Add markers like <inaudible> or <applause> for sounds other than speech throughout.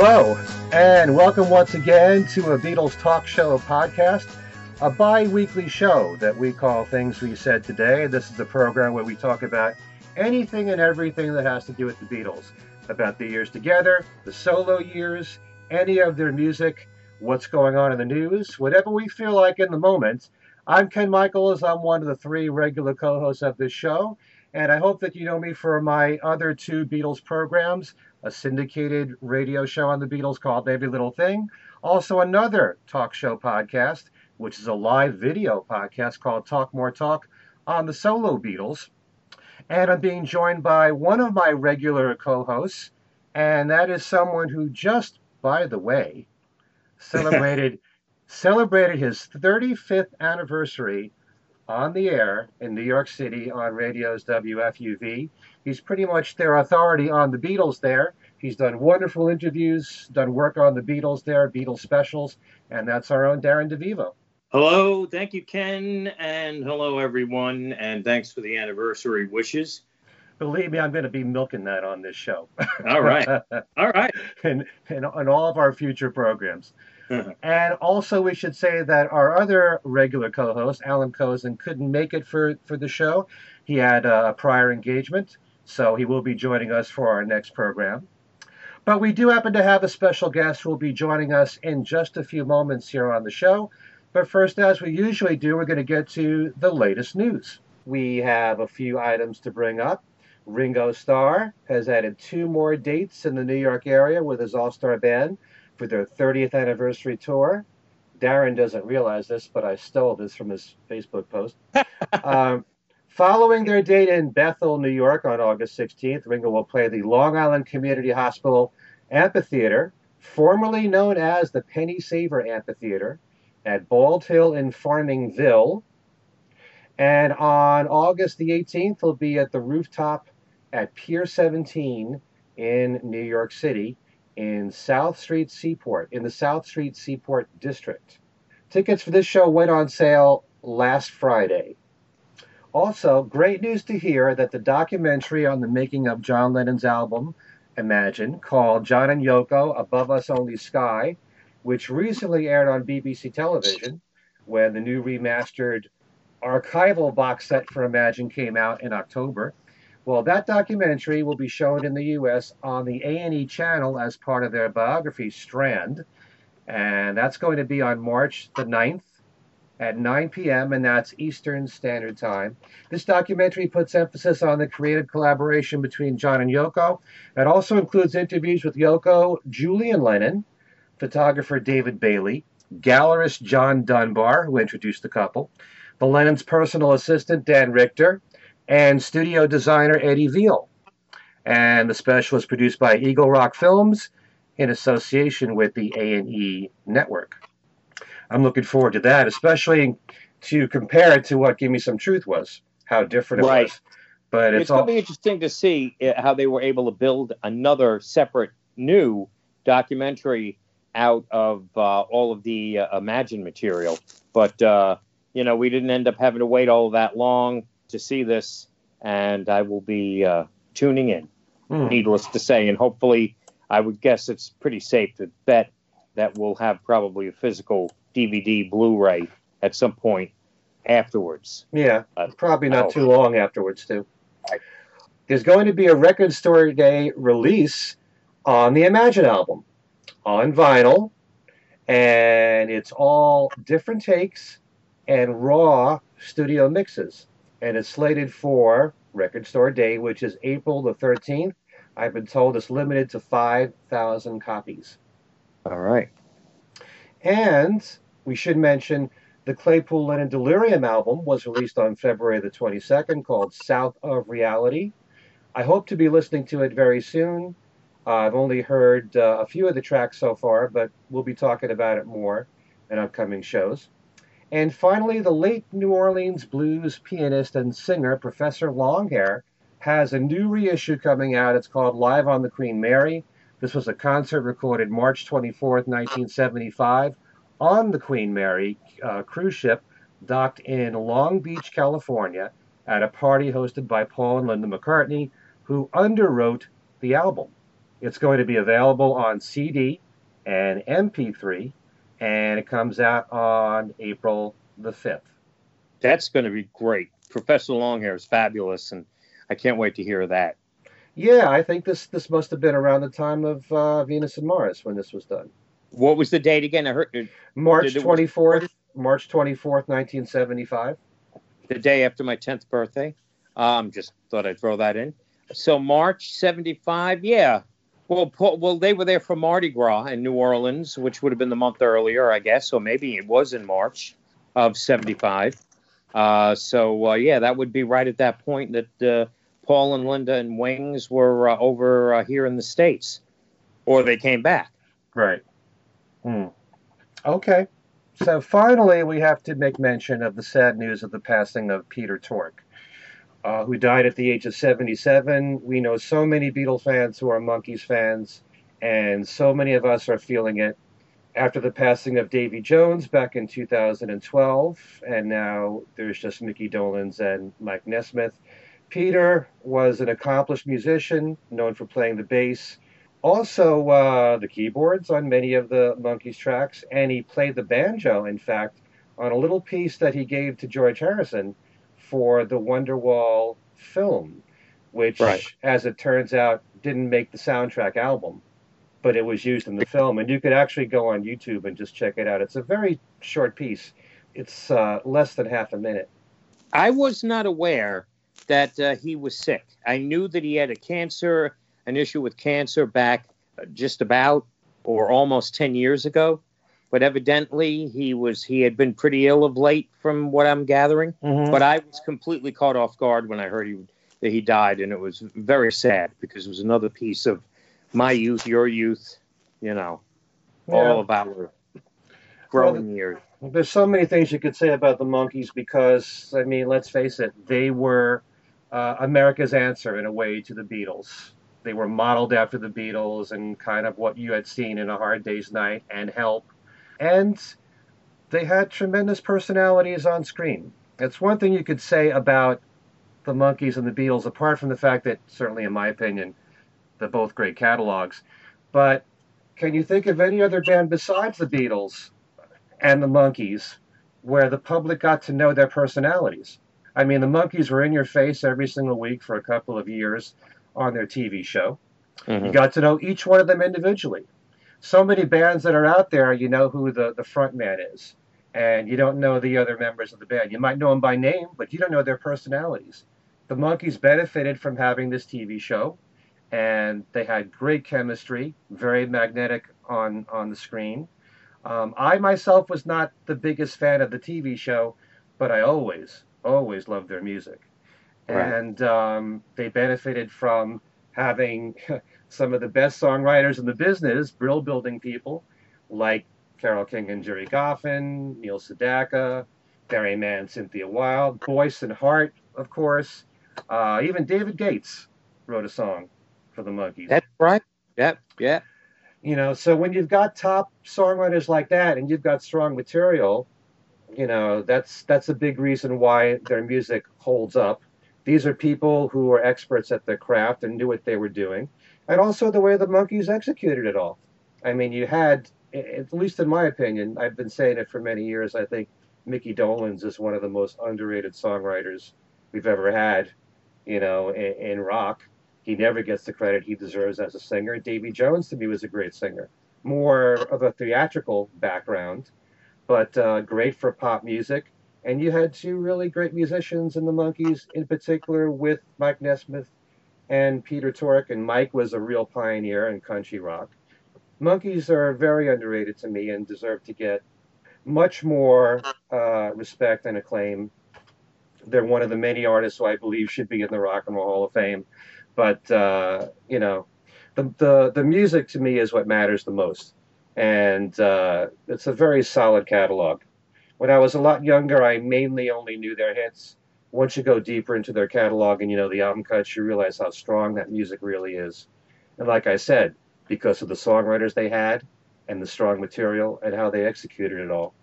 Hello, and welcome once again to a Beatles Talk Show podcast, a bi weekly show that we call Things We Said Today. This is a program where we talk about anything and everything that has to do with the Beatles about the years together, the solo years, any of their music, what's going on in the news, whatever we feel like in the moment. I'm Ken Michaels. I'm one of the three regular co hosts of this show, and I hope that you know me for my other two Beatles programs a syndicated radio show on the Beatles called Every Little Thing, also another talk show podcast, which is a live video podcast called Talk More Talk on the solo Beatles. And I'm being joined by one of my regular co hosts, and that is someone who just, by the way, celebrated <laughs> celebrated his 35th anniversary on the air in New York City on radio's WFUV. He's pretty much their authority on the Beatles there. He's done wonderful interviews, done work on the Beatles there, Beatles specials, and that's our own Darren DeVivo. Hello, thank you, Ken, and hello, everyone, and thanks for the anniversary wishes. Believe me, I'm going to be milking that on this show. All right. <laughs> All right. and, and on all of our future programs. Mm-hmm. and also, we should say that our other regular co host, Allan Kozinn, couldn't make it for, for the show. He had a prior engagement, so he will be joining us for our next program. But we do happen to have a special guest who will be joining us in just a few moments here on the show. But first, as we usually do, we're going to get to the latest news. We have a few items to bring up. Ringo Starr has added two more dates in the New York area with his All Star Band for their 30th anniversary tour. Darren doesn't realize this, but I stole this from his Facebook post. <laughs> um, following their date in Bethel, New York on August 16th, Ringo will play the Long Island Community Hospital Amphitheater, formerly known as the Penny Saver Amphitheater, at Bald Hill in Farmingville. And on August the 18th, he'll be at the rooftop at Pier 17 in New York City in South Street Seaport, in the South Street Seaport District. Tickets for this show went on sale last Friday. Also, great news to hear that the documentary on the making of John Lennon's album, Imagine, called John and Yoko Above Us Only Sky, which recently aired on BBC television when the new remastered archival box set for Imagine came out in October. Well, that documentary will be shown in the U.S. on the A&E channel as part of their biography Strand, and that's going to be on March the 9th at 9 p.m., and that's Eastern Standard Time. This documentary puts emphasis on the creative collaboration between John and Yoko. It also includes interviews with Yoko, Julian Lennon, photographer David Bailey, gallerist John Dunbar, who introduced the couple, the Lennon's personal assistant Dan Richter, and studio designer Eddie Veale. And the special is produced by Eagle Rock Films in association with the A&E Network. I'm looking forward to that, especially to compare it to what Give Me Some Truth was, how different it Right. was. But it's, It's all going to be interesting to see uh, how they were able to build another separate new documentary out of uh, all of the uh, Imagine material. But, uh, you know, we didn't end up having to wait all that long to see this, and I will be uh, tuning in, Hmm. needless to say. And hopefully, I would guess it's pretty safe to bet that we'll have probably a physical DVD Blu ray at some point afterwards. Yeah, Uh, probably not too long afterwards, too. There's going to be a Record Store Day release on the Imagine album on vinyl, and it's all different takes and raw studio mixes. And it's slated for Record Store Day, which is April the 13th. I've been told it's limited to 5,000 copies. All right. And we should mention the Claypool Lennon Delirium album was released on February the 22nd called South of Reality. I hope to be listening to it very soon. Uh, I've only heard uh, a few of the tracks so far, but we'll be talking about it more in upcoming shows. And finally, the late New Orleans blues pianist and singer Professor Longhair has a new reissue coming out. It's called Live on the Queen Mary. This was a concert recorded March 24th, 1975, on the Queen Mary uh, cruise ship docked in Long Beach, California, at a party hosted by Paul and Linda McCartney, who underwrote the album. It's going to be available on CD and MP3, and it comes out on April the 5th. That's going to be great. Professor Longhair is fabulous, and I can't wait to hear that. Yeah, I think this this must have been around the time of uh, Venus and Mars when this was done. What was the date again? I heard March twenty fourth. March twenty fourth, nineteen seventy five. The day after my tenth birthday. Um, just thought I'd throw that in. So March seventy five. Yeah. Well, well, they were there for Mardi Gras in New Orleans, which would have been the month earlier, I guess. So maybe it was in March of seventy five. Uh, so uh, yeah, that would be right at that point that uh, Paul and Linda and Wings were uh, over uh, here in the states, or they came back. Right. Hmm. Okay. So finally, we have to make mention of the sad news of the passing of Peter Tork, uh, who died at the age of 77. We know so many Beatles fans who are Monkees fans, and so many of us are feeling it after the passing of Davy Jones back in 2012, and now there's just Mickey Dolenz and Mike Nesmith. Peter was an accomplished musician, known for playing the bass, also uh, the keyboards on many of the Monkees tracks, and he played the banjo, in fact, on a little piece that he gave to George Harrison for the Wonderwall film, which, right. as it turns out, didn't make the soundtrack album but it was used in the film. And you could actually go on YouTube and just check it out. It's a very short piece. It's uh, less than half a minute. I was not aware that uh, he was sick. I knew that he had a cancer, an issue with cancer back uh, just about or almost 10 years ago. But evidently he was he had been pretty ill of late from what I'm gathering. Mm-hmm. But I was completely caught off guard when I heard he that he died and it was very sad because it was another piece of my youth, your youth, you know, yeah. all of our growing well, years. There's so many things you could say about the Monkees because, I mean, let's face it, they were uh, America's answer in a way to the Beatles. They were modeled after the Beatles and kind of what you had seen in A Hard Day's Night and Help. And they had tremendous personalities on screen. It's one thing you could say about the Monkees and the Beatles, apart from the fact that, certainly in my opinion, they're both great catalogs. But can you think of any other band besides the Beatles and the Monkees where the public got to know their personalities? I mean, the Monkees were in your face every single week for a couple of years on their TV show. Mm-hmm. You got to know each one of them individually. So many bands that are out there, you know who the, the front man is, and you don't know the other members of the band. You might know them by name, but you don't know their personalities. The Monkees benefited from having this TV show and they had great chemistry, very magnetic on on the screen. Um, I myself was not the biggest fan of the TV show, but I always always loved their music, right. and um, they benefited from having <laughs> some of the best songwriters in the business, brill building people like Carole King and Gerry Goffin, Neil Sedaka, Barry Mann, Cynthia Weil, Boyce and Hart, of course. Uh, even David Gates wrote a song for the Monkees. That's right. Yep. Yeah. You know, so when you've got top songwriters like that and you've got strong material, you know, that's that's a big reason why their music holds up. These are people who are experts at their craft and knew what they were doing, and also the way the Monkees executed it all. I mean, you had, at least in my opinion, I've been saying it for many years. I think Mickey Dolenz is one of the most underrated songwriters we've ever had, you know, in, in rock. He never gets the credit he deserves as a singer. Davy Jones to me was a great singer, more of a theatrical background, but uh, great for pop music. And you had two really great musicians in the Monkees, in particular with Mike Nesmith and Peter Tork. And Mike was a real pioneer in country rock. Monkees are very underrated to me and deserve to get much more uh, respect and acclaim. They're one of the many artists who I believe should be in the Rock and Roll Hall of Fame but uh, you know, the, the the music to me is what matters the most, and uh, it's a very solid catalog. When I was a lot younger, I mainly only knew their hits. Once you go deeper into their catalog and you know the album cuts, you realize how strong that music really is. And like I said, because of the songwriters they had and the strong material and how they executed it all.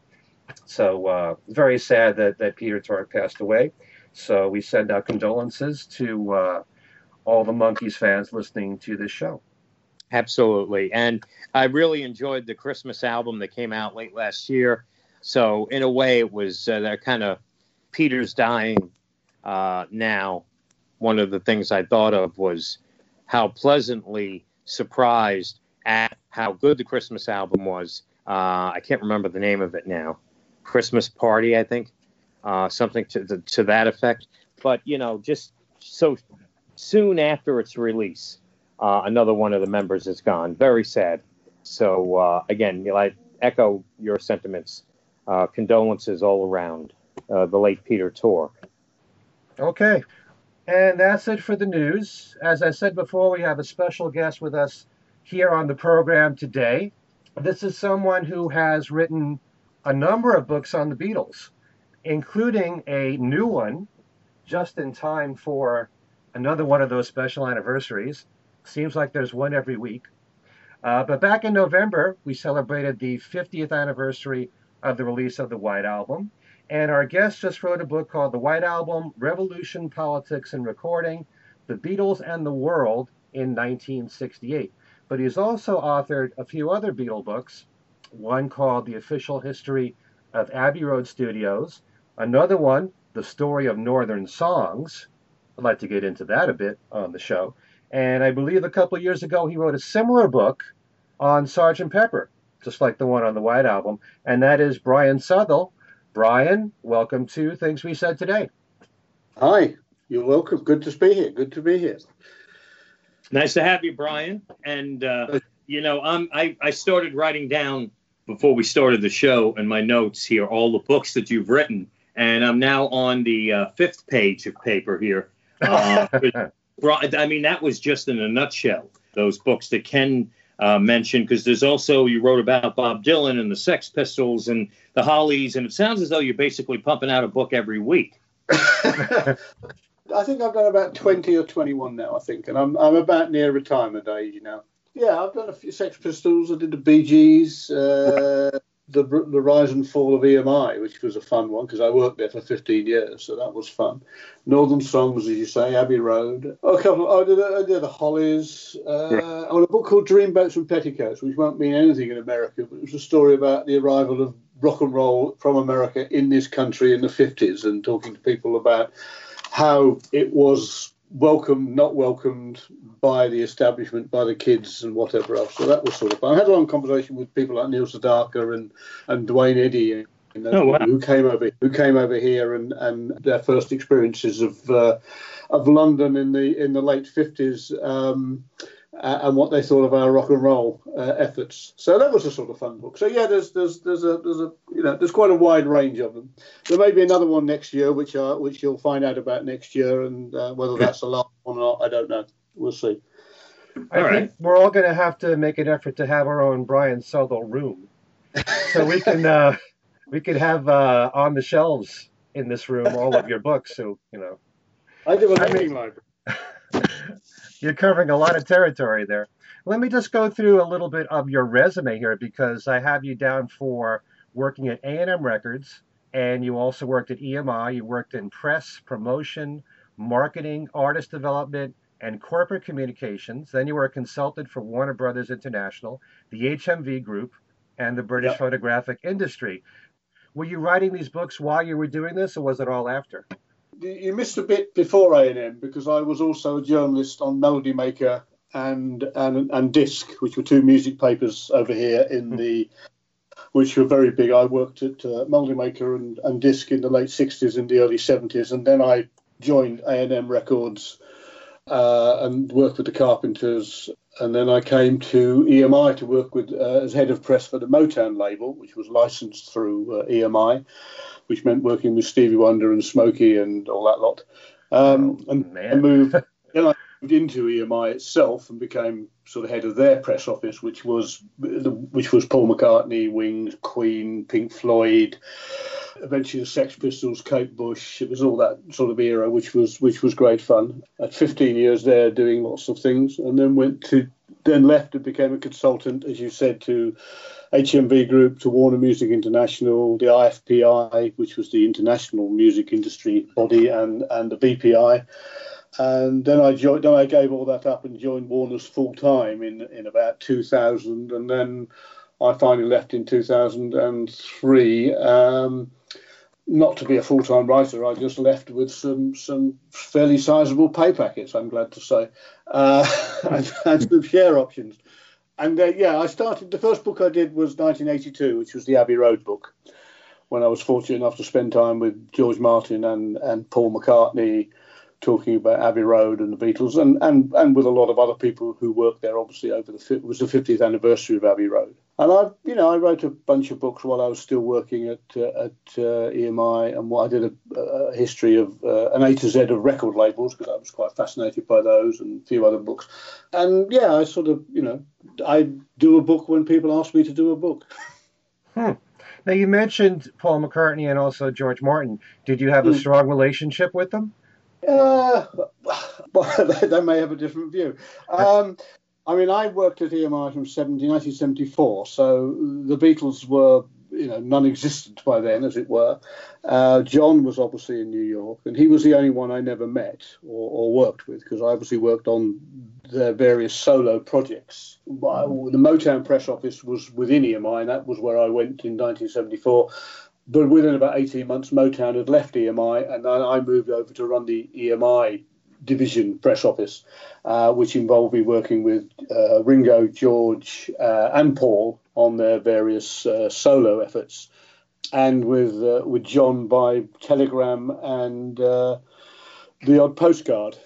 So uh, very sad that, that Peter Tork passed away. So we send our condolences to uh, all the Monkees fans listening to this show. Absolutely. And I really enjoyed the Christmas album that came out late last year. So, in a way, it was uh, that kind of Peter's dying uh, now. One of the things I thought of was how pleasantly surprised at how good the Christmas album was. Uh, I can't remember the name of it now. Christmas Party, I think, uh, something to, to, to that effect. But you know, just so soon after its release, uh, another one of the members is gone. Very sad. So uh, again, I echo your sentiments. Uh, condolences all around uh, the late Peter Tork. Okay, and that's it for the news. As I said before, we have a special guest with us here on the program today. This is someone who has written a number of books on the Beatles, including a new one just in time for another one of those special anniversaries. Seems like there's one every week. Uh, but back in November, we celebrated the 50th anniversary of the release of the White Album. And our guest just wrote a book called The White Album Revolution, Politics, and Recording The Beatles and the World in 1968. But he's also authored a few other Beatle books, one called The Official History of Abbey Road Studios, another one, The Story of Northern Songs. I'd like to get into that a bit on the show. And I believe a couple years ago he wrote a similar book on Sgt. Pepper, just like the one on the White Album, and that is Brian Southall. Brian, welcome to Things We Said Today. Hi, you're welcome. Good to be here. Good to be here. Nice to have you, Brian. And uh, you know, I'm, I I started writing down before we started the show and my notes here all the books that you've written, and I'm now on the uh, fifth page of paper here. <laughs> Uh, I mean, that was just in a nutshell those books that Ken uh, mentioned because there's also you wrote about Bob Dylan and the Sex Pistols and the Hollies, and it sounds as though you're basically pumping out a book every week. <laughs> I think I've done about 20 or 21 now, I think, and I'm, I'm about near retirement age now. Yeah, I've done a few Sex Pistols. I did the Bee Gees, uh, the, the Rise and Fall of EMI, which was a fun one because I worked there for 15 years, so that was fun. Northern Songs, as you say, Abbey Road. A couple, I did, I did the Hollies. Uh, yeah. I a book called Dreamboats and Petticoats, which won't mean anything in America, but it was a story about the arrival of rock and roll from America in this country in the 50s and talking to people about how it was welcomed, not welcomed by the establishment, by the kids and whatever else. So that was sort of fun. I had a long conversation with people like Neil Sedaka and, and Duane Eddy oh, wow. who came over who came over here and, and their first experiences of uh, of London in the in the late fifties. Um, uh, and what they thought of our rock and roll uh, efforts. So that was a sort of fun book. So yeah, there's there's there's a there's a you know there's quite a wide range of them. There may be another one next year, which uh, which you'll find out about next year, and uh, whether that's the last one or not, I don't know. We'll see. I all think right. we're all going to have to make an effort to have our own Brian Southall room, so we can uh, <laughs> we could have uh, on the shelves in this room all of your books. So you know, I do a reading library. <laughs> You're covering a lot of territory there. Let me just go through a little bit of your resume here because I have you down for working at A&M Records and you also worked at EMI. You worked in press, promotion, marketing, artist development, and corporate communications. Then you were a consultant for Warner Brothers International, the HMV Group, and the British yep. Photographic Industry. Were you writing these books while you were doing this, or was it all after? You missed a bit before A&M because I was also a journalist on Melody Maker and and and Disc, which were two music papers over here in hmm. the which were very big. I worked at uh, Melody Maker and, and Disc in the late 60s and the early 70s, and then I joined A&M Records uh, and worked with the Carpenters. And then I came to EMI to work with uh, as head of press for the Motown label, which was licensed through uh, EMI which meant working with Stevie Wonder and Smokey and all that lot. Um, oh, and I moved. <laughs> then I moved into EMI itself and became sort of head of their press office, which was which was Paul McCartney, Wings, Queen, Pink Floyd, eventually the Sex Pistols, Kate Bush. It was all that sort of era, which was which was great fun. At 15 years there, doing lots of things, and then went to then left and became a consultant, as you said, to HMV Group, to Warner Music International, the IFPI, which was the international music industry body, and and the BPI. and then I joined. Then I gave all that up and joined Warner's full time in in about 2000, and then I finally left in 2003. Um, not to be a full time writer, I just left with some some fairly sizable pay packets. I'm glad to say, uh, <laughs> and, share options. And uh, yeah, I started. The first book I did was 1982, which was the Abbey Road book. When I was fortunate enough to spend time with George Martin and and Paul McCartney, talking about Abbey Road and the Beatles, and, and, and with a lot of other people who worked there. Obviously, over the it was the 50th anniversary of Abbey Road, and I, you know, I wrote a bunch of books while I was still working at uh, at uh, EMI, and what I did a, a history of uh, an A to Z of record labels because I was quite fascinated by those and a few other books, and yeah, I sort of, you know, I do a book when people ask me to do a book. <laughs> Hmm. Now you mentioned Paul McCartney and also George Martin. Did you have a hmm. strong relationship with them? Uh, <laughs> well, <laughs> they may have a different view. Um, I mean, I worked at EMI from 1974, so the Beatles were, you know, non-existent by then, as it were. Uh, John was obviously in New York, and he was the only one I never met or, or worked with, because I obviously worked on their various solo projects. The Motown press office was within EMI, and that was where I went in 1974 but within about 18 months, Motown had left EMI, and I moved over to run the EMI division press office, uh, which involved me working with uh, Ringo, George, uh, and Paul on their various uh, solo efforts, and with uh, with John by telegram and uh, the odd postcard.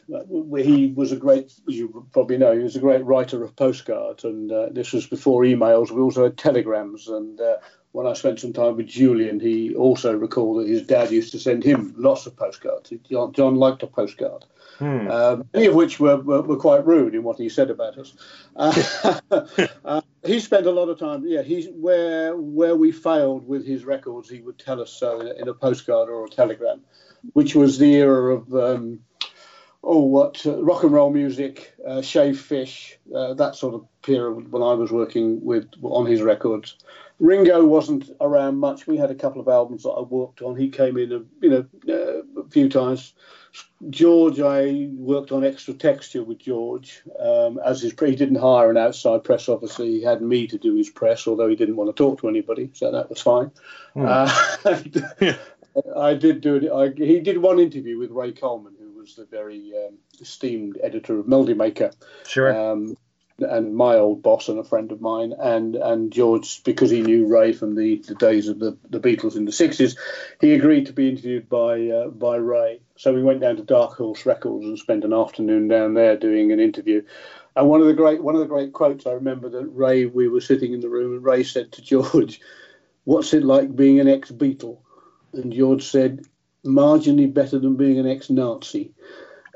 He was a great, as you probably know, he was a great writer of postcards, and this was before emails. We also had telegrams, and when I spent some time with Julian, he also recalled that his dad used to send him lots of postcards. John, John liked a postcard, hmm. um, many of which were, were, were, quite rude in what he said about us. Uh, <laughs> uh, he spent a lot of time. Yeah, he's where where we failed with his records, he would tell us so in a, in a postcard or a telegram, which was the era of. Um, oh, what uh, rock and roll music, uh, Shaved Fish, uh, that sort of period when I was working with on his records. Ringo wasn't around much. We had a couple of albums that I worked on. He came in, a, you know, uh, a few times. George, I worked on extra texture with George. Um, as his, he didn't hire an outside press officer. He had me to do his press, although he didn't want to talk to anybody, so that was fine. Hmm. Uh, <laughs> <laughs> I did do it. I, he did one interview with Ray Coleman, who was the very um, esteemed editor of Melody Maker. Sure. Um, and my old boss and a friend of mine, and and George, because he knew Ray from the, the days of the, the Beatles in the sixties, he agreed to be interviewed by uh, by Ray. So we went down to Dark Horse Records and spent an afternoon down there doing an interview. And one of the great one of the great quotes I remember that Ray we were sitting in the room and Ray said to George, "What's it like being an ex Beatle?" And George said, "Marginally better than being an ex Nazi." <laughs>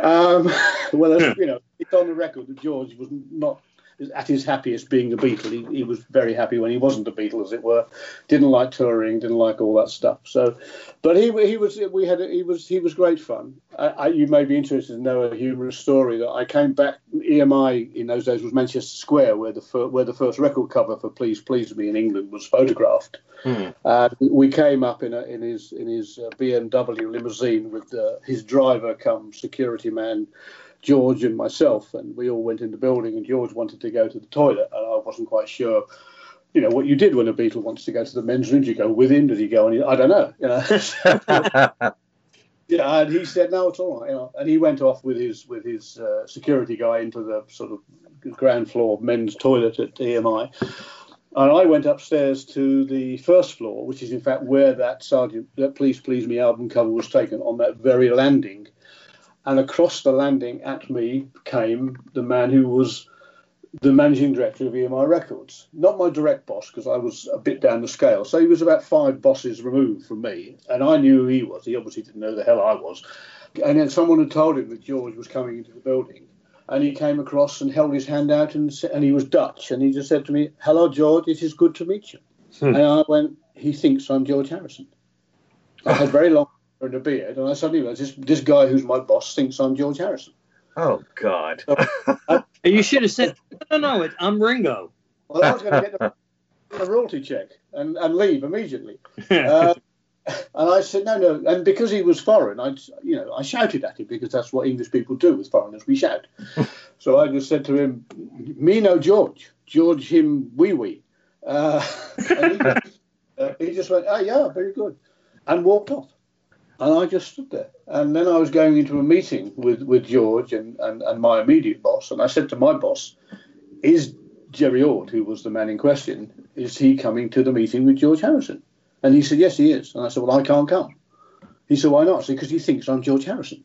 um, <laughs> well, you know, it's on the record that George was not at his happiest being the Beatle. He, he was very happy when he wasn't a Beatle, as it were. Didn't like touring, didn't like all that stuff. So, but he he was we had he was he was great fun. I, I, you may be interested to know a humorous story that I came back. EMI in those days was Manchester Square, where the fir- where the first record cover for Please Please Me in England was photographed. Hmm. Uh, we came up in a, in his in his uh, BMW limousine with uh, his driver, come security man George and myself, and we all went in the building. And George wanted to go to the toilet, and I wasn't quite sure, you know, what you did when a Beatle wants to go to the men's room. Do you go with him? Does he go? And I don't know. You know. <laughs> yeah, and he said, "No, it's all right." You know, and he went off with his with his uh, security guy into the sort of ground floor men's toilet at EMI. And I went upstairs to the first floor, which is in fact where that Sergeant, that Please Please Me album cover was taken on that very landing and across the landing at me came the man who was the managing director of EMI Records. Not my direct boss, because I was a bit down the scale. So he was about five bosses removed from me, and I knew who he was. He obviously didn't know the hell I was. And then someone had told him that George was coming into the building. And he came across and held his hand out, and, and he was Dutch. And he just said to me, Hello, George, it is good to meet you. Hmm. And I went, He thinks I'm George Harrison. I had very long and a beard, and I suddenly realised this, this guy who's my boss thinks I'm George Harrison. Oh God! So, uh, <laughs> you should have said, "No, no, no I'm Ringo." Well, I was going to get a royalty check and, and leave immediately. Uh, And I said, no, no. And because he was foreign, I, you know, I shouted at him because that's what English people do with foreigners. We shout. <laughs> so I just said to him, me no George. George him wee wee. Uh, <laughs> and he, uh, he just went, oh, yeah, very good. And walked off. And I just stood there. And then I was going into a meeting with, with George and, and, and my immediate boss. And I said to my boss, is Gerry Oord, who was the man in question, is he coming to the meeting with George Harrison? And he said, yes, he is. And I said, well, I can't come. He said, why not? I said, because he thinks I'm George Harrison.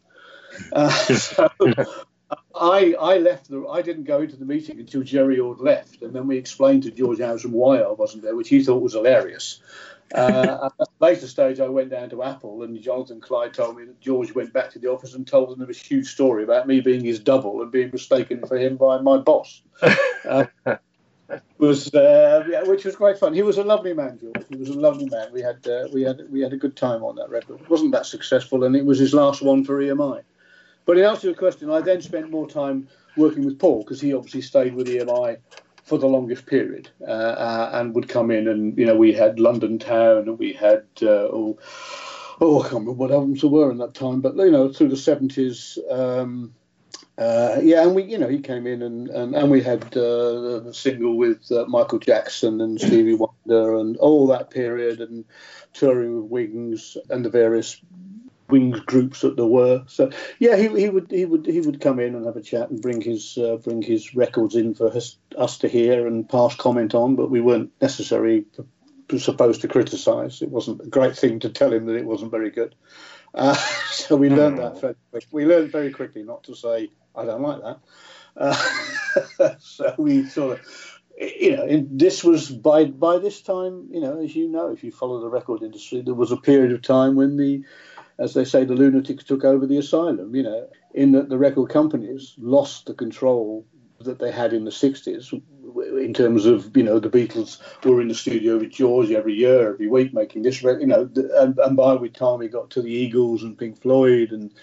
Uh, <laughs> so I, I left. The, I didn't go into the meeting until Gerry Oord left, and then we explained to George Harrison why I wasn't there, which he thought was hilarious. Uh, at a later stage, I went down to Apple, and Jonathan Clyde told me that George went back to the office and told them a huge story about me being his double and being mistaken for him by my boss. Uh, <laughs> was uh, yeah, which was quite fun. He was a lovely man, George. He was a lovely man. We had uh, we had we had a good time on that record. It wasn't that successful, and it was his last one for EMI. But in answer to your question, I then spent more time working with Paul because he obviously stayed with EMI for the longest period uh, uh, and would come in and you know we had London Town and we had uh, oh, oh I can't remember what albums there were in that time, but you know through the seventies. Um, uh, yeah, and we, you know, he came in and and, and we had uh, the single with uh, Michael Jackson and Stevie Wonder and all that period and touring with Wings and the various Wings groups that there were. So yeah, he, he would he would he would come in and have a chat and bring his uh, bring his records in for us, us to hear and pass comment on, but we weren't necessarily supposed to criticise. It wasn't a great thing to tell him that it wasn't very good. Uh, <laughs> so we learned that very quickly. We learned very quickly not to say I don't like that. Uh, <laughs> so we sort of, you know, this was by by this time, you know, as you know, if you follow the record industry, there was a period of time when the, as they say, the lunatics took over the asylum. You know, in that the record companies lost the control that they had in the 60s in terms of you know the Beatles were in the studio with George every year every week making this you know and, and by the time we got to the Eagles and Pink Floyd and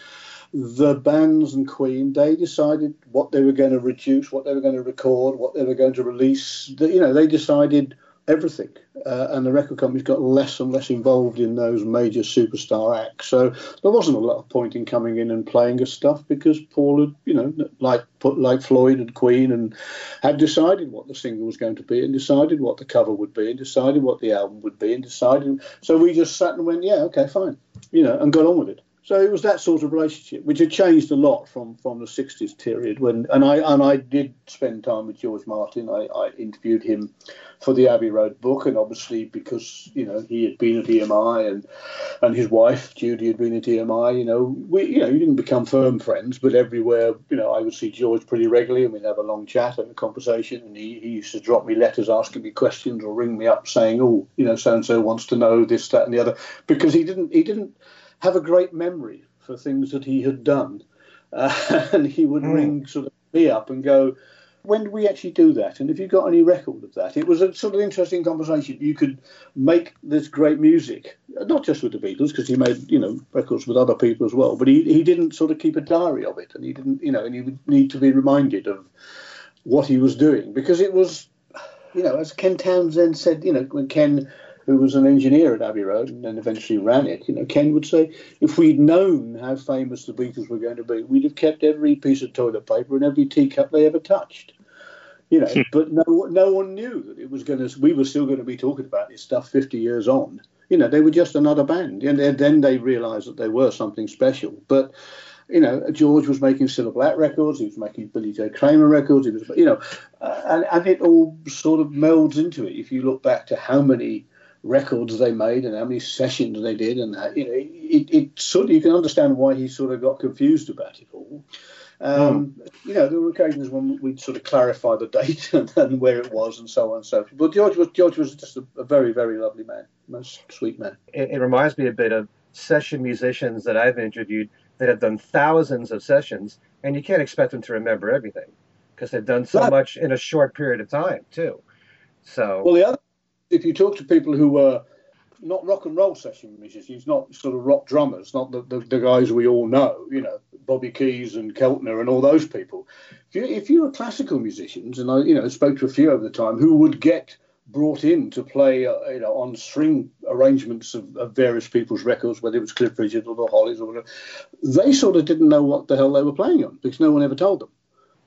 the bands and Queen, they decided what they were going to reduce, what they were going to record, what they were going to release. You know, they decided everything, uh, and the record companies got less and less involved in those major superstar acts. So there wasn't a lot of point in coming in and playing us stuff because Paul had, you know, like like Floyd and Queen, and had decided what the single was going to be, and decided what the cover would be, and decided what the album would be, and decided. So we just sat and went, yeah, okay, fine, you know, and got on with it. So it was that sort of relationship, which had changed a lot from, from the '60s period. When and I and I did spend time with George Martin. I, I interviewed him for the Abbey Road book, and obviously because you know he had been at EMI and and his wife Judy had been at EMI. You know, we you know you didn't become firm friends, but everywhere you know I would see George pretty regularly, and we'd have a long chat and a conversation. And he, he used to drop me letters asking me questions or ring me up saying, oh, you know, so and so wants to know this, that, and the other, because he didn't he didn't have a great memory for things that he had done. Uh, <laughs> and he would mm. ring sort of me up and go, when did we actually do that? And if you got any record of that? It was a sort of interesting conversation. You could make this great music, not just with the Beatles, because he made, you know, records with other people as well, but he, he didn't sort of keep a diary of it. And he didn't, you know, and he would need to be reminded of what he was doing because it was, you know, as Ken Townsend said, you know, when Ken who was an engineer at Abbey Road and then eventually ran it, you know, Ken would say, if we'd known how famous the Beatles were going to be, we'd have kept every piece of toilet paper and every teacup they ever touched. You know, but no, no one knew that it was going to. We were still going to be talking about this stuff 50 years on. You know, they were just another band, and then they realised that they were something special. But you know, George was making Cilla Black records, he was making Billy J. Kramer records, he was, you know, uh, and, and it all sort of melds into it. If you look back to how many records they made and how many sessions they did, and that, you know, it, it sort of you can understand why he sort of got confused about it all. Um, oh. You know, there were occasions when we'd sort of clarify the <laughs> date and, and, where it was, and so on and so forth. But George was George was just a, a very very lovely man, most sweet man. It, it reminds me a bit of session musicians that I've interviewed that have done thousands of sessions, and you can't expect them to remember everything because they've done so much in a short period of time too. So well, the other if you talk to people who were not rock and roll session musicians, not sort of rock drummers, not the, the, the, guys we all know, you know, Bobby Keys and Keltner and all those people. If you if you were classical musicians, and I you know spoke to a few over the time who would get brought in to play, uh, you know, on string arrangements of, of, various people's records, whether it was Cliff Richard or the Hollies or whatever, they sort of didn't know what the hell they were playing on because no one ever told them.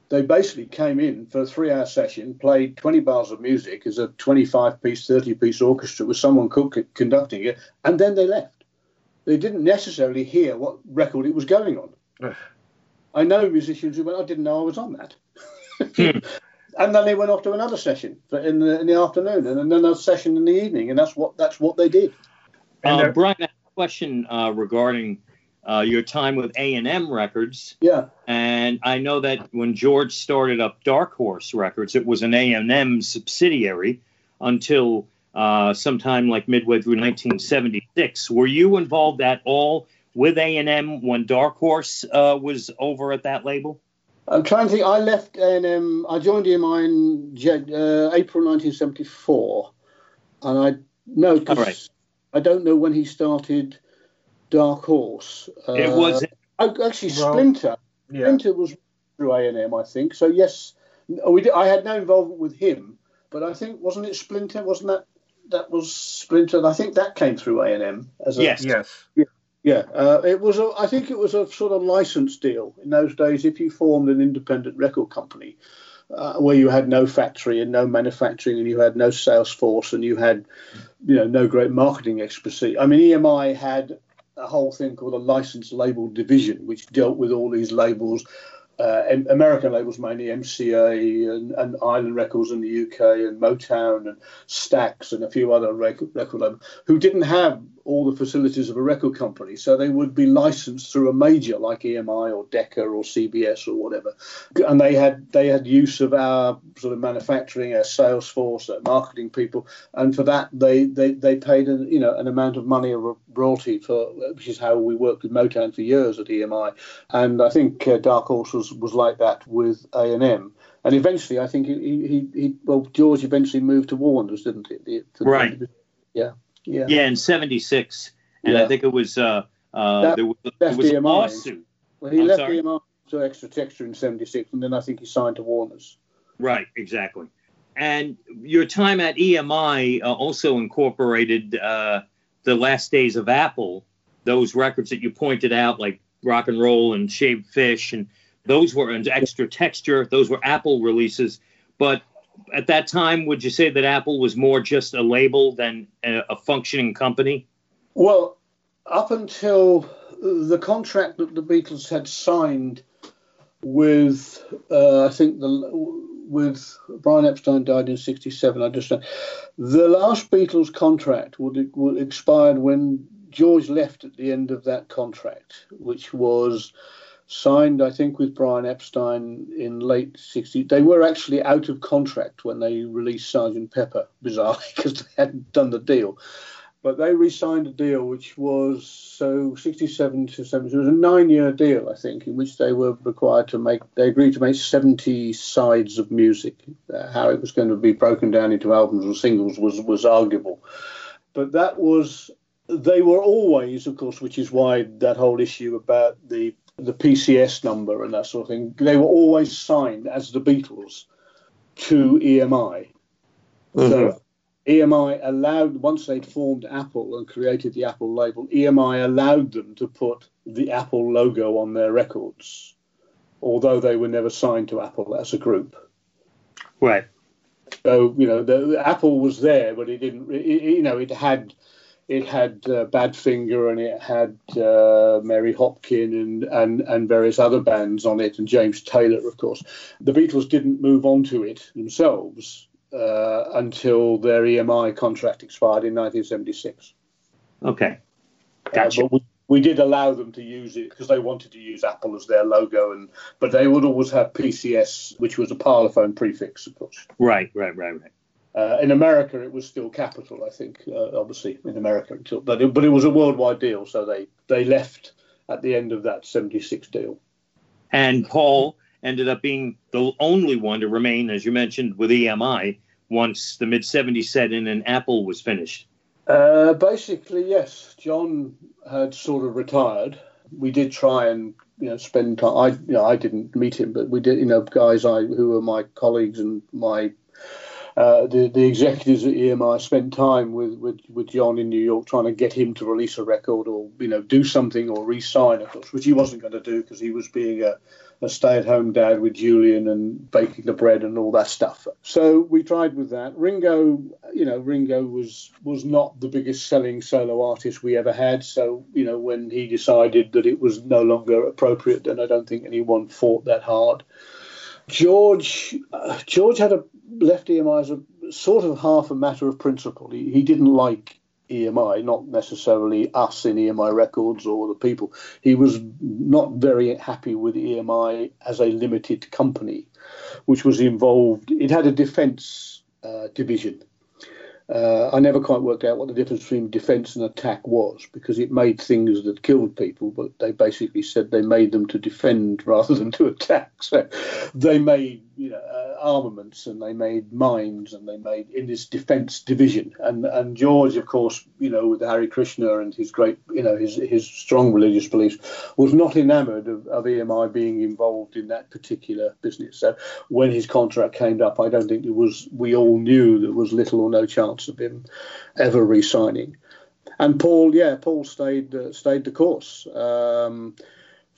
They basically came in for a three-hour session, played 20 bars of music as a 25-piece, 30-piece orchestra with someone conducting it, and then they left. They didn't necessarily hear what record it was going on. I know musicians who went, I didn't know I was on that. Hmm. <laughs> and then they went off to another session in the, in the afternoon, and then another session in the evening, and that's what that's what they did. Uh, Brian, a question uh, regarding uh, your time with A and M Records. Yeah. And I know that when George started up Dark Horse Records, it was an A and M subsidiary until uh, sometime like midway through 1976. Were you involved at all with A and M when Dark Horse uh, was over at that label? I'm trying to think. I left A&M. I joined EMI in uh, April 1974, and I know because right. I don't know when he started Dark Horse. Uh, it was actually well, Splinter. Yeah. Splinter was through A&M, I think. So yes, we did, I had no involvement with him, but I think wasn't it Splinter? Wasn't that that was Splinter? And I think that came through A&M as a yes, yes. Yeah. Yeah, uh, it was. A, I think it was a sort of license deal in those days. If you formed an independent record company, uh, where you had no factory and no manufacturing, and you had no sales force, and you had, you know, no great marketing expertise. I mean, EMI had a whole thing called a license label division, which dealt with all these labels uh, American labels mainly MCA and, and, Island Records in the UK and Motown and Stax and a few other record, record labels who didn't have all the facilities of a record company. So they would be licensed through a major like EMI or Decca or CBS or whatever. And they had they had use of our sort of manufacturing, our sales force, our marketing people, and for that they they, they paid an, you know an amount of money of royalty for which is how we worked with Motown for years at EMI. And I think uh, Dark Horse was was like that with A and M. And eventually, I think he, he, he, well, George eventually moved to Warner's, didn't he? right. yeah. Yeah. Yeah, in '76, and yeah. I think it was uh, uh, that, there was, there was a lawsuit. Well, he I'm left sorry? EMI to Extra Texture in '76, and then I think he signed to Warner's. Right. Exactly. And your time at EMI uh, also incorporated uh, the last days of Apple, those records that you pointed out, like Rock and Roll and Shaved Fish, and those were an extra texture. Those were Apple releases. But at that time, would you say that Apple was more just a label than a, a functioning company? Well, up until the contract that the Beatles had signed with, uh, I think the with Brian Epstein died in '67. I understand. The last Beatles contract would, would expired when George left at the end of that contract, which was signed, I think, with Brian Epstein in late 60s. They were actually out of contract when they released Sergeant Pepper, bizarrely, <laughs> because they hadn't done the deal. But they re signed a deal which was so 67 to 70. It was a nine year deal, I think, in which they were required to make, they agreed to make 70 sides of music. Uh, how it was going to be broken down into albums or singles was, was arguable. But that was they were always, of course, which is why that whole issue about the the PCS number and that sort of thing, they were always signed as the Beatles to EMI. Mm-hmm. So EMI allowed, once they'd formed Apple and created the Apple label, EMI allowed them to put the Apple logo on their records, although they were never signed to Apple as a group. Right. So, you know, the, the Apple was there, but it didn't, it, you know, it had it had uh, Badfinger and it had uh, Mary Hopkin and, and, and various other bands on it, and James Taylor, of course. The Beatles didn't move on to it themselves uh, until their EMI contract expired in 1976. Okay, uh, gotcha. but we, we did allow them to use it because they wanted to use Apple as their logo, and but they would always have PCS, which was a parlophone prefix, of course. Right, right, right, right. Uh, in America, it was still Capitol, I think, uh, obviously in America, until, but it, but it was a worldwide deal, so they they left at the end of that '76 deal. And Paul ended up being the only one to remain, as you mentioned, with EMI once the mid '70s set in and Apple was finished. Uh, basically, yes. John had sort of retired. We did try and you know spend time. I you know I didn't meet him, but we did. You know, guys I who were my colleagues and my uh, the the executives at EMI spent time with, with, with John in New York trying to get him to release a record or you know do something or re-sign, of course, which he wasn't going to do because he was being a, a stay-at-home dad with Julian and baking the bread and all that stuff. So we tried with that. Ringo, you know, Ringo was was not the biggest selling solo artist we ever had. So you know, when he decided that it was no longer appropriate, then I don't think anyone fought that hard. George uh, George had a left EMI as a sort of half a matter of principle. He, he didn't like EMI, not necessarily us in EMI Records or the people. He was not very happy with EMI as a limited company, which was involved. It had a defence uh, division uh, I never quite worked out what the difference between defence and attack was because it made things that killed people, but they basically said they made them to defend <laughs> rather than to attack. So they made you know, uh, armaments and they made mines and they made in this defence division. And and George, of course, you know, with Hare Krishna and his great, you know, his his strong religious beliefs, was not enamoured of, of EMI being involved in that particular business. So when his contract came up, I don't think it was. We all knew there was little or no chance of him ever re-signing. And Paul, yeah, Paul stayed uh, stayed the course. Um,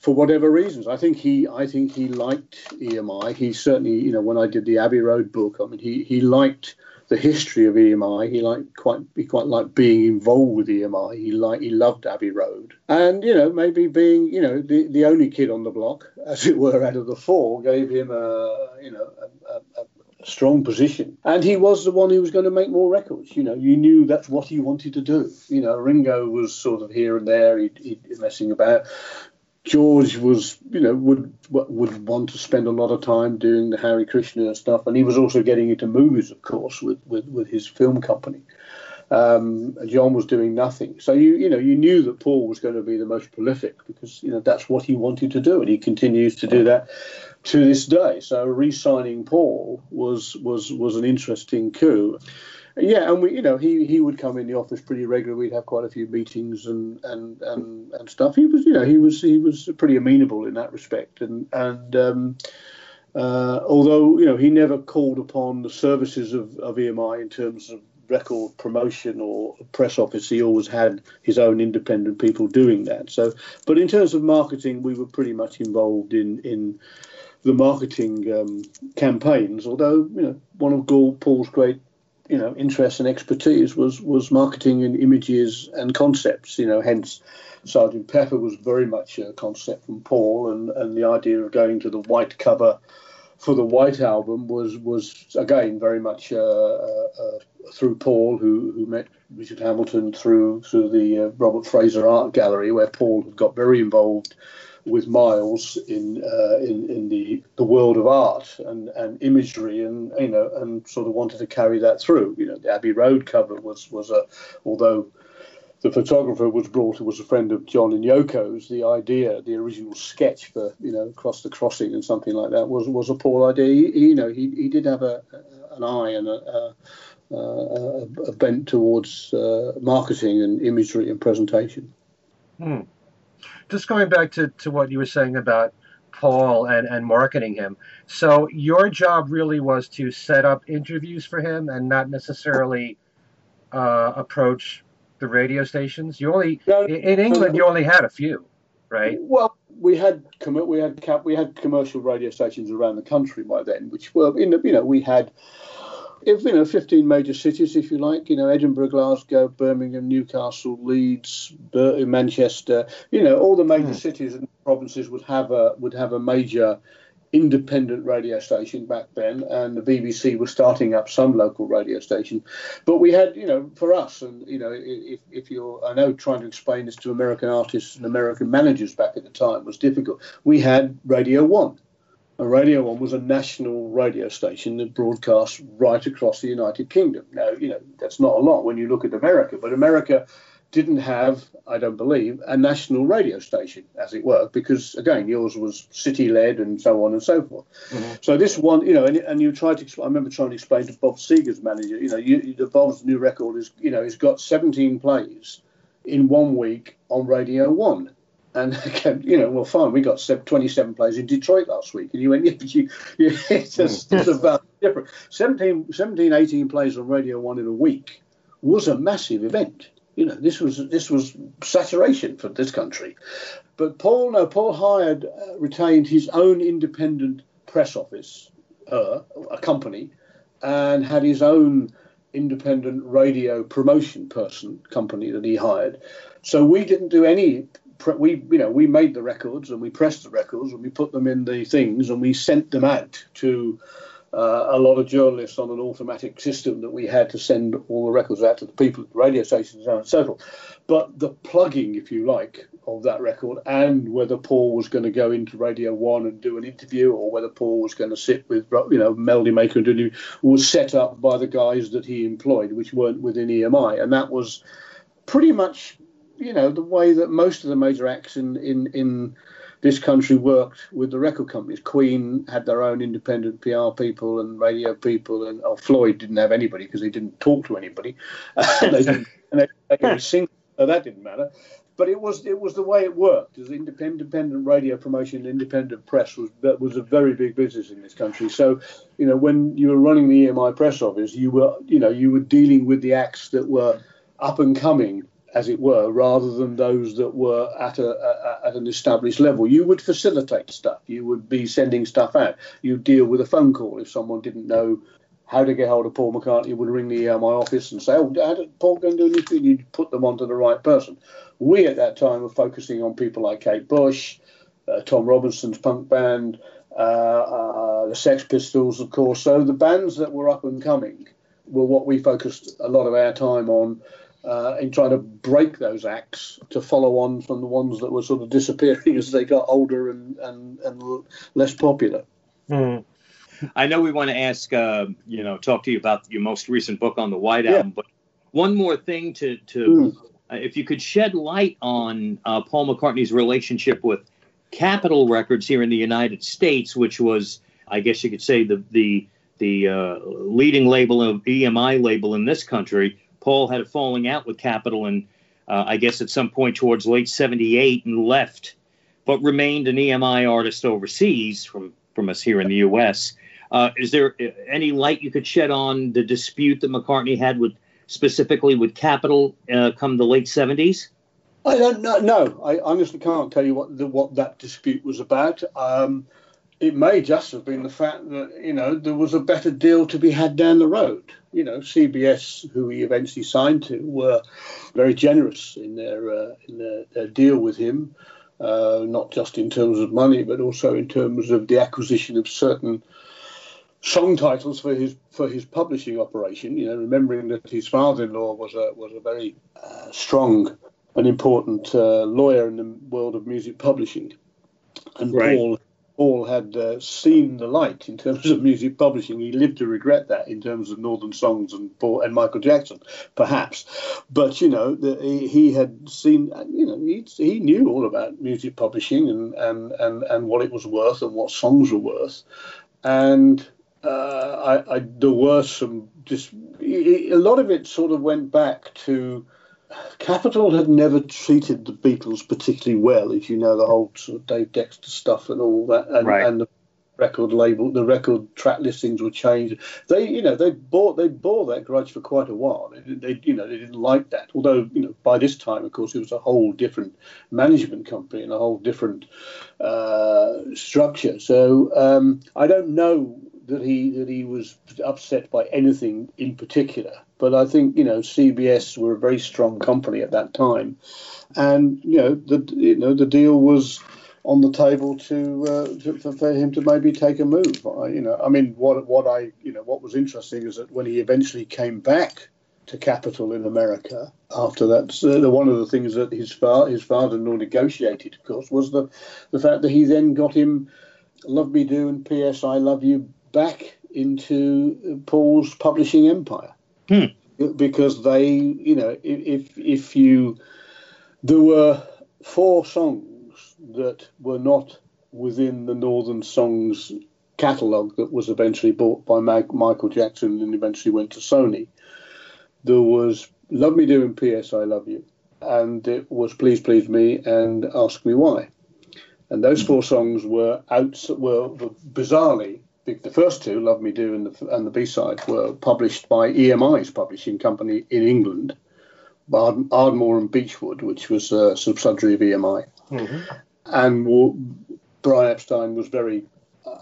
for whatever reasons. I think he I think he liked EMI. He certainly, you know, when I did the Abbey Road book, I mean, he he liked the history of EMI. He liked quite he quite liked being involved with EMI. He liked he loved Abbey Road, and you know maybe being you know the, the only kid on the block, <laughs> as it were, out of the four, gave him a you know a, a, a strong position. And he was the one who was going to make more records. You know, you knew that's what he wanted to do. You know, Ringo was sort of here and there, he'd, he'd messing about. George was, you know, would would want to spend a lot of time doing the Hare Krishna stuff, and he was also getting into movies, of course, with with, with his film company. Um, John was doing nothing, so you you know you knew that Paul was going to be the most prolific because you know that's what he wanted to do, and he continues to do that to this day. So re-signing Paul was was was an interesting coup. Yeah, and we, you know, he, he would come in the office pretty regularly. We'd have quite a few meetings and, and, and, and stuff. He was, you know, he was he was pretty amenable in that respect. And and um, uh, although you know he never called upon the services of, of EMI in terms of record promotion or press office, he always had his own independent people doing that. So, but in terms of marketing, we were pretty much involved in in the marketing um, campaigns. Although you know one of Paul's great you know interest and expertise was was marketing and images and concepts. You know, hence Sergeant Pepper was very much a concept from Paul, and and the idea of going to the white cover for the White Album was was again very much uh, uh, uh, through Paul, who who met Richard Hamilton through through the uh, Robert Fraser Art Gallery, where Paul had got very involved with Miles in uh, in in the the world of art and and imagery and you know and sort of wanted to carry that through. You know, the Abbey Road cover was was a although the photographer was brought was a friend of John and Yoko's. The idea, the original sketch for you know across the crossing and something like that was was a Paul idea. He, he you know he, he did have a, an eye and a, a, a bent towards uh, marketing and imagery and presentation. Hmm just going back to, to what you were saying about Paul and, and marketing him. So your job really was to set up interviews for him and not necessarily uh, approach the radio stations. You only no, in England you only had a few, right? Well, we had we had we had commercial radio stations around the country by then, which were in the you know we had if you know 15 major cities if you like you know edinburgh glasgow birmingham newcastle leeds manchester you know all the major mm. cities and provinces would have a would have a major independent radio station back then and the bbc was starting up some local radio station but we had you know for us and you know if, if you're i know trying to explain this to american artists and american managers back at the time was difficult we had radio one Radio One was a national radio station that broadcast right across the United Kingdom. Now, you know, that's not a lot when you look at America, but America didn't have, I don't believe, a national radio station, as it were, because again, yours was city led and so on and so forth. Mm-hmm. So this one, you know, and, and you tried to, I remember trying to explain to Bob Seger's manager, you know, you, the Bob's new record is, you know, he's got 17 plays in one week on Radio One And <laughs> again, you know, well, fine, we got 27 plays in Detroit last week. And you went, <laughs> yeah, but you, you <laughs> it's, just, it's about different. 17, 17, 18 plays on Radio 1 in a week was a massive event. You know, this was this was saturation for this country. But Paul, no, Paul hired, uh, retained his own independent press office, uh, a company, and had his own independent radio promotion person company that he hired. So we didn't do any. We you know we made the records and we pressed the records and we put them in the things and we sent them out to uh, a lot of journalists on an automatic system that we had to send all the records out to the people at the radio stations and so forth. But the plugging, if you like, of that record and whether Paul was going to go into Radio 1 and do an interview or whether Paul was going to sit with, you know, Melody Maker and do was set up by the guys that he employed, which weren't within EMI. And that was pretty much, you know, the way that most of the major acts in, in, in this country worked with the record companies. Queen had their own independent PR people and radio people, and oh, Floyd didn't have anybody because he didn't talk to anybody. <laughs> they didn't, and they, they hmm. sing, so that didn't matter. But it was it was the way it worked. As independent, independent radio promotion, and independent press was that was a very big business in this country. So, you know, when you were running the EMI press office, you were you know you were dealing with the acts that were up and coming as it were, rather than those that were at a, a, at an established level. You would facilitate stuff. You would be sending stuff out. You'd deal with a phone call if someone didn't know how to get hold of Paul McCartney. Would ring the uh, my office and say, "Oh, how did Paul go and do anything?" You'd put them onto the right person. We at that time were focusing on people like Kate Bush, uh, Tom Robinson's punk band, uh, uh the Sex Pistols, of course. So the bands that were up and coming were what we focused a lot of our time on uh, in trying to break those acts to follow on from the ones that were sort of disappearing <laughs> as they got older and, and, and less popular. Mm. I know we want to ask, uh, you know, talk to you about your most recent book on the White yeah. Album, but one more thing to, to mm. uh, if you could shed light on uh, Paul McCartney's relationship with Capitol Records here in the United States, which was, I guess you could say, the the the uh, leading label of EMI label in this country Paul had a falling out with Capitol, and uh, I guess at some point towards late '78, and left, but remained an EMI artist overseas from from us here in the U.S. Uh, is there uh, any light you could shed on the dispute that McCartney had with specifically with Capitol uh, come the late '70s? I don't know. No, I honestly can't tell you what the, what that dispute was about. Um, it may just have been the fact that you know there was a better deal to be had down the road. You know, CBS, who he eventually signed to, were very generous in their uh, in their, their, deal with him, uh, not just in terms of money, but also in terms of the acquisition of certain song titles for his for his publishing operation. You know, remembering that his father-in-law was a was a very uh, strong and important uh, lawyer in the world of music publishing, and right. Paul Paul had uh, seen the light in terms of music publishing. He lived to regret that in terms of Northern Songs and Paul and Michael Jackson, perhaps. But you know, the, he, he, had seen. You know, he, he knew all about music publishing and, and and and what it was worth and what songs were worth. And uh, I, I, there were some just a lot of it sort of went back to Capitol had never treated the Beatles particularly well, as you know, the whole sort of Dave Dexter stuff and all that, and, right. and the record label, the record track listings were changed. They, you know, they bought they bore that grudge for quite a while. They, they, you know, they didn't like that. Although, you know, by this time, of course, it was a whole different management company and a whole different uh, structure. So um, I don't know that he that he was upset by anything in particular. But I think you know CBS were a very strong company at that time, and you know the you know the deal was on the table to, uh, to for, him to maybe take a move. I, you know, I mean, what what I you know what was interesting is that when he eventually came back to Capitol in America after that, uh, one of the things that his father his father-in-law negotiated, of course, was the the fact that he then got him "Love Me Do" and "P.S. I Love You" back into Paul's publishing empire. Hmm. Because they, you know, if if you, there were four songs that were not within the Northern Songs catalogue that was eventually bought by Michael Jackson and eventually went to Sony. There was "Love Me Doing P.S. I Love You," and it was Please Please Me and Ask Me Why. And those four songs were out were bizarrely the first two, Love Me Do and the, and the B side, were published by EMI's publishing company in England, Ard- Ardmore and Beechwood, which was a subsidiary of EMI. Mm-hmm. And Brian Epstein was very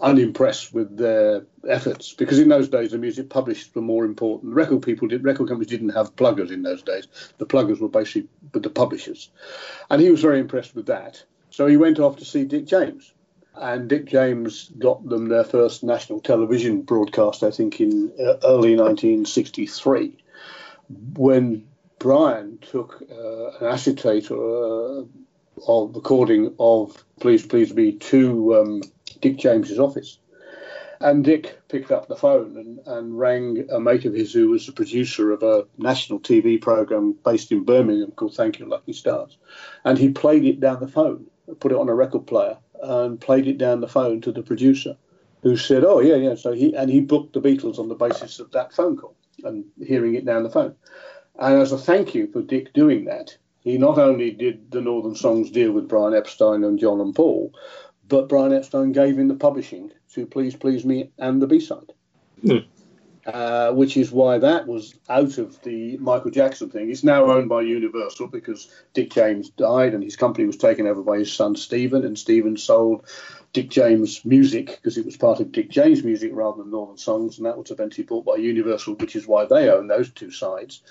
unimpressed with their efforts because in those days the music published were more important. Record people did record companies didn't have pluggers in those days. The pluggers were basically the publishers, and he was very impressed with that. So he went off to see Dick James, and Dick James got them their first national television broadcast, I think, in uh, early 1963, when Brian took uh, an acetate or uh, recording of Please Please Me to um, Dick James's office. And Dick picked up the phone and, and rang a mate of his who was the producer of a national TV program based in Birmingham called Thank Your Lucky Stars. And he played it down the phone, put it on a record player, and played it down the phone to the producer, who said, "Oh yeah, yeah." So he and he booked the Beatles on the basis of that phone call and hearing it down the phone. And as a thank you for Dick doing that, he not only did the Northern Songs deal with Brian Epstein and John and Paul, but Brian Epstein gave him the publishing to Please Please Me and the B side. Mm. Uh, which is why that was out of the Michael Jackson thing. It's now owned by Universal because Dick James died and his company was taken over by his son Stephen, and Stephen sold Dick James music because it was part of Dick James music rather than Northern Songs, and that was eventually bought by Universal, which is why they own those two sides.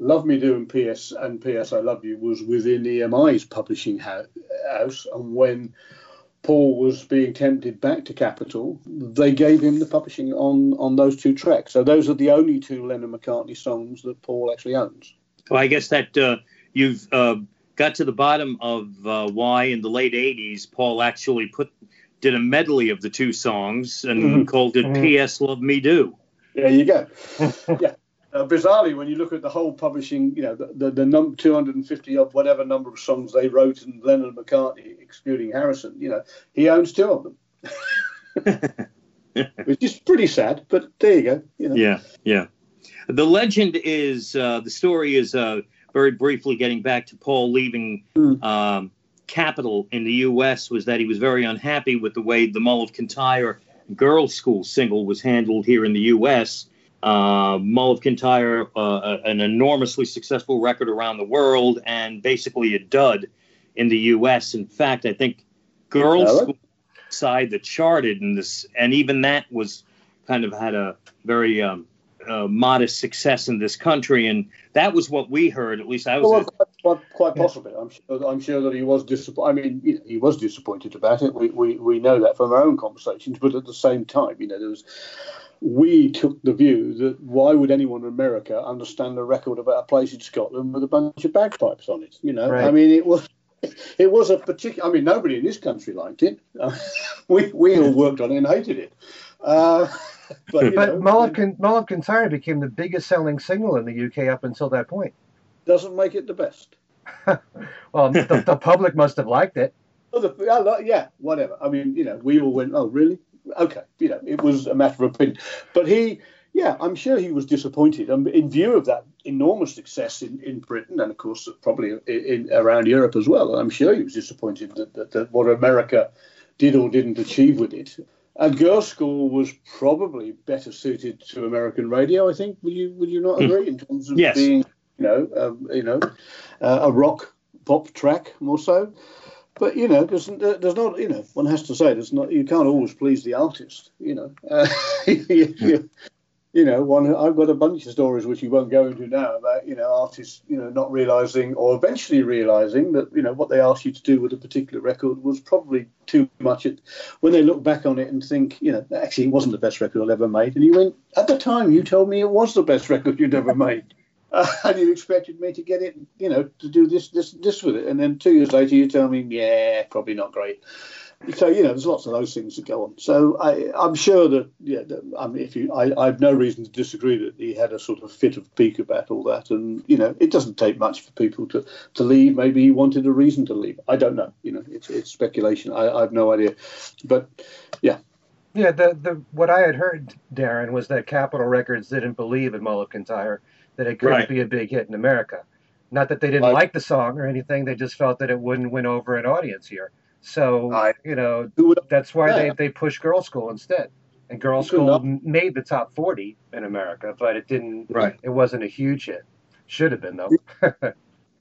Love Me Do and PS and PS I Love You was within EMI's publishing house, and when Paul was being tempted back to Capitol, they gave him the publishing on on those two tracks. So those are the only two Lennon McCartney songs that Paul actually owns. Well, I guess that uh, you've uh, got to the bottom of uh, why in the late '80s Paul actually put did a medley of the two songs and mm-hmm. called it mm-hmm. "P.S. Love Me Do." There you go. <laughs> yeah uh, bizarrely, when you look at the whole publishing, you know, the, the, the num- 250 of whatever number of songs they wrote, and Lennon and McCartney, excluding Harrison, you know, he owns two of them. <laughs> Which is pretty sad, but there you go. You know. Yeah, yeah. The legend is uh, the story is uh, very briefly getting back to Paul leaving mm. um, Capitol in the U.S. was that he was very unhappy with the way the Mull of Kintyre girls' school single was handled here in the U.S. Uh, Mull of Kintyre, uh, an enormously successful record around the world, and basically a dud in the U.S. In fact, I think girls' side that charted in this, and even that was kind of had a very um, uh, modest success in this country, and that was what we heard. At least I was. Well, quite, quite, quite, possibly. I'm sure. I'm sure that he was disappointed. I mean, you know, he was disappointed about it. We, we we know that from our own conversations. But at the same time, you know, there was we took the view that why would anyone in America understand a record about a place in Scotland with a bunch of bagpipes on it? You know, right. I mean, it was <laughs> it was a particular. I mean, nobody in this country liked it. <laughs> we we all worked on it and hated it. Uh, <laughs> but but Mull of Kintyre became the biggest selling single in the UK up until that point. Doesn't make it the best. well, the, the, public must have liked it. The, yeah, whatever. I mean, you know, we all went, oh, really? Okay, you know, it was a matter of opinion. But he, yeah, I'm sure he was disappointed. Um, in view of that enormous success in, in Britain and, of course, probably in, in around Europe as well, I'm sure he was disappointed that, that, that what America did or didn't achieve with it. And Girls' School was probably better suited to American radio. I think. Would you Would you not hmm. agree in terms of yes. being, you know, um, you know, uh, a rock pop track more so? But you know, there's there's not you know one has to say there's not you can't always please the artist. You know, <laughs> uh, you, you, know one I've got a bunch of stories which you won't go into now about you know artists you know not realizing or eventually realizing that you know what they asked you to do with a particular record was probably too much. It, when they look back on it and think you know actually it wasn't the best record I've ever made, and you went at the time you told me it was the best <laughs> record you'd ever made. <laughs> Uh, and you expected me to get it, you know, to do this, this, this with it, and then two years later you tell me, yeah, probably not great. So you know, there's lots of those things that go on. So I, I'm sure that, yeah, I mean, if you, I, have no reason to disagree that he had a sort of fit of pique about all that, and you know, it doesn't take much for people to, to leave. Maybe he wanted a reason to leave. I don't know. You know, it's, it's speculation. I, I have no idea, but yeah, yeah, the, the what I had heard, Darren, was that Capitol Records didn't believe in Mull of Kintyre that it couldn't right. be a big hit in America. Not that they didn't I, like the song or anything, they just felt that it wouldn't win over an audience here. So, I, you know, that's why they, they pushed Girl School instead. And Girls' School made the top 40 in America, but it didn't, right. it wasn't a huge hit. Should have been, though.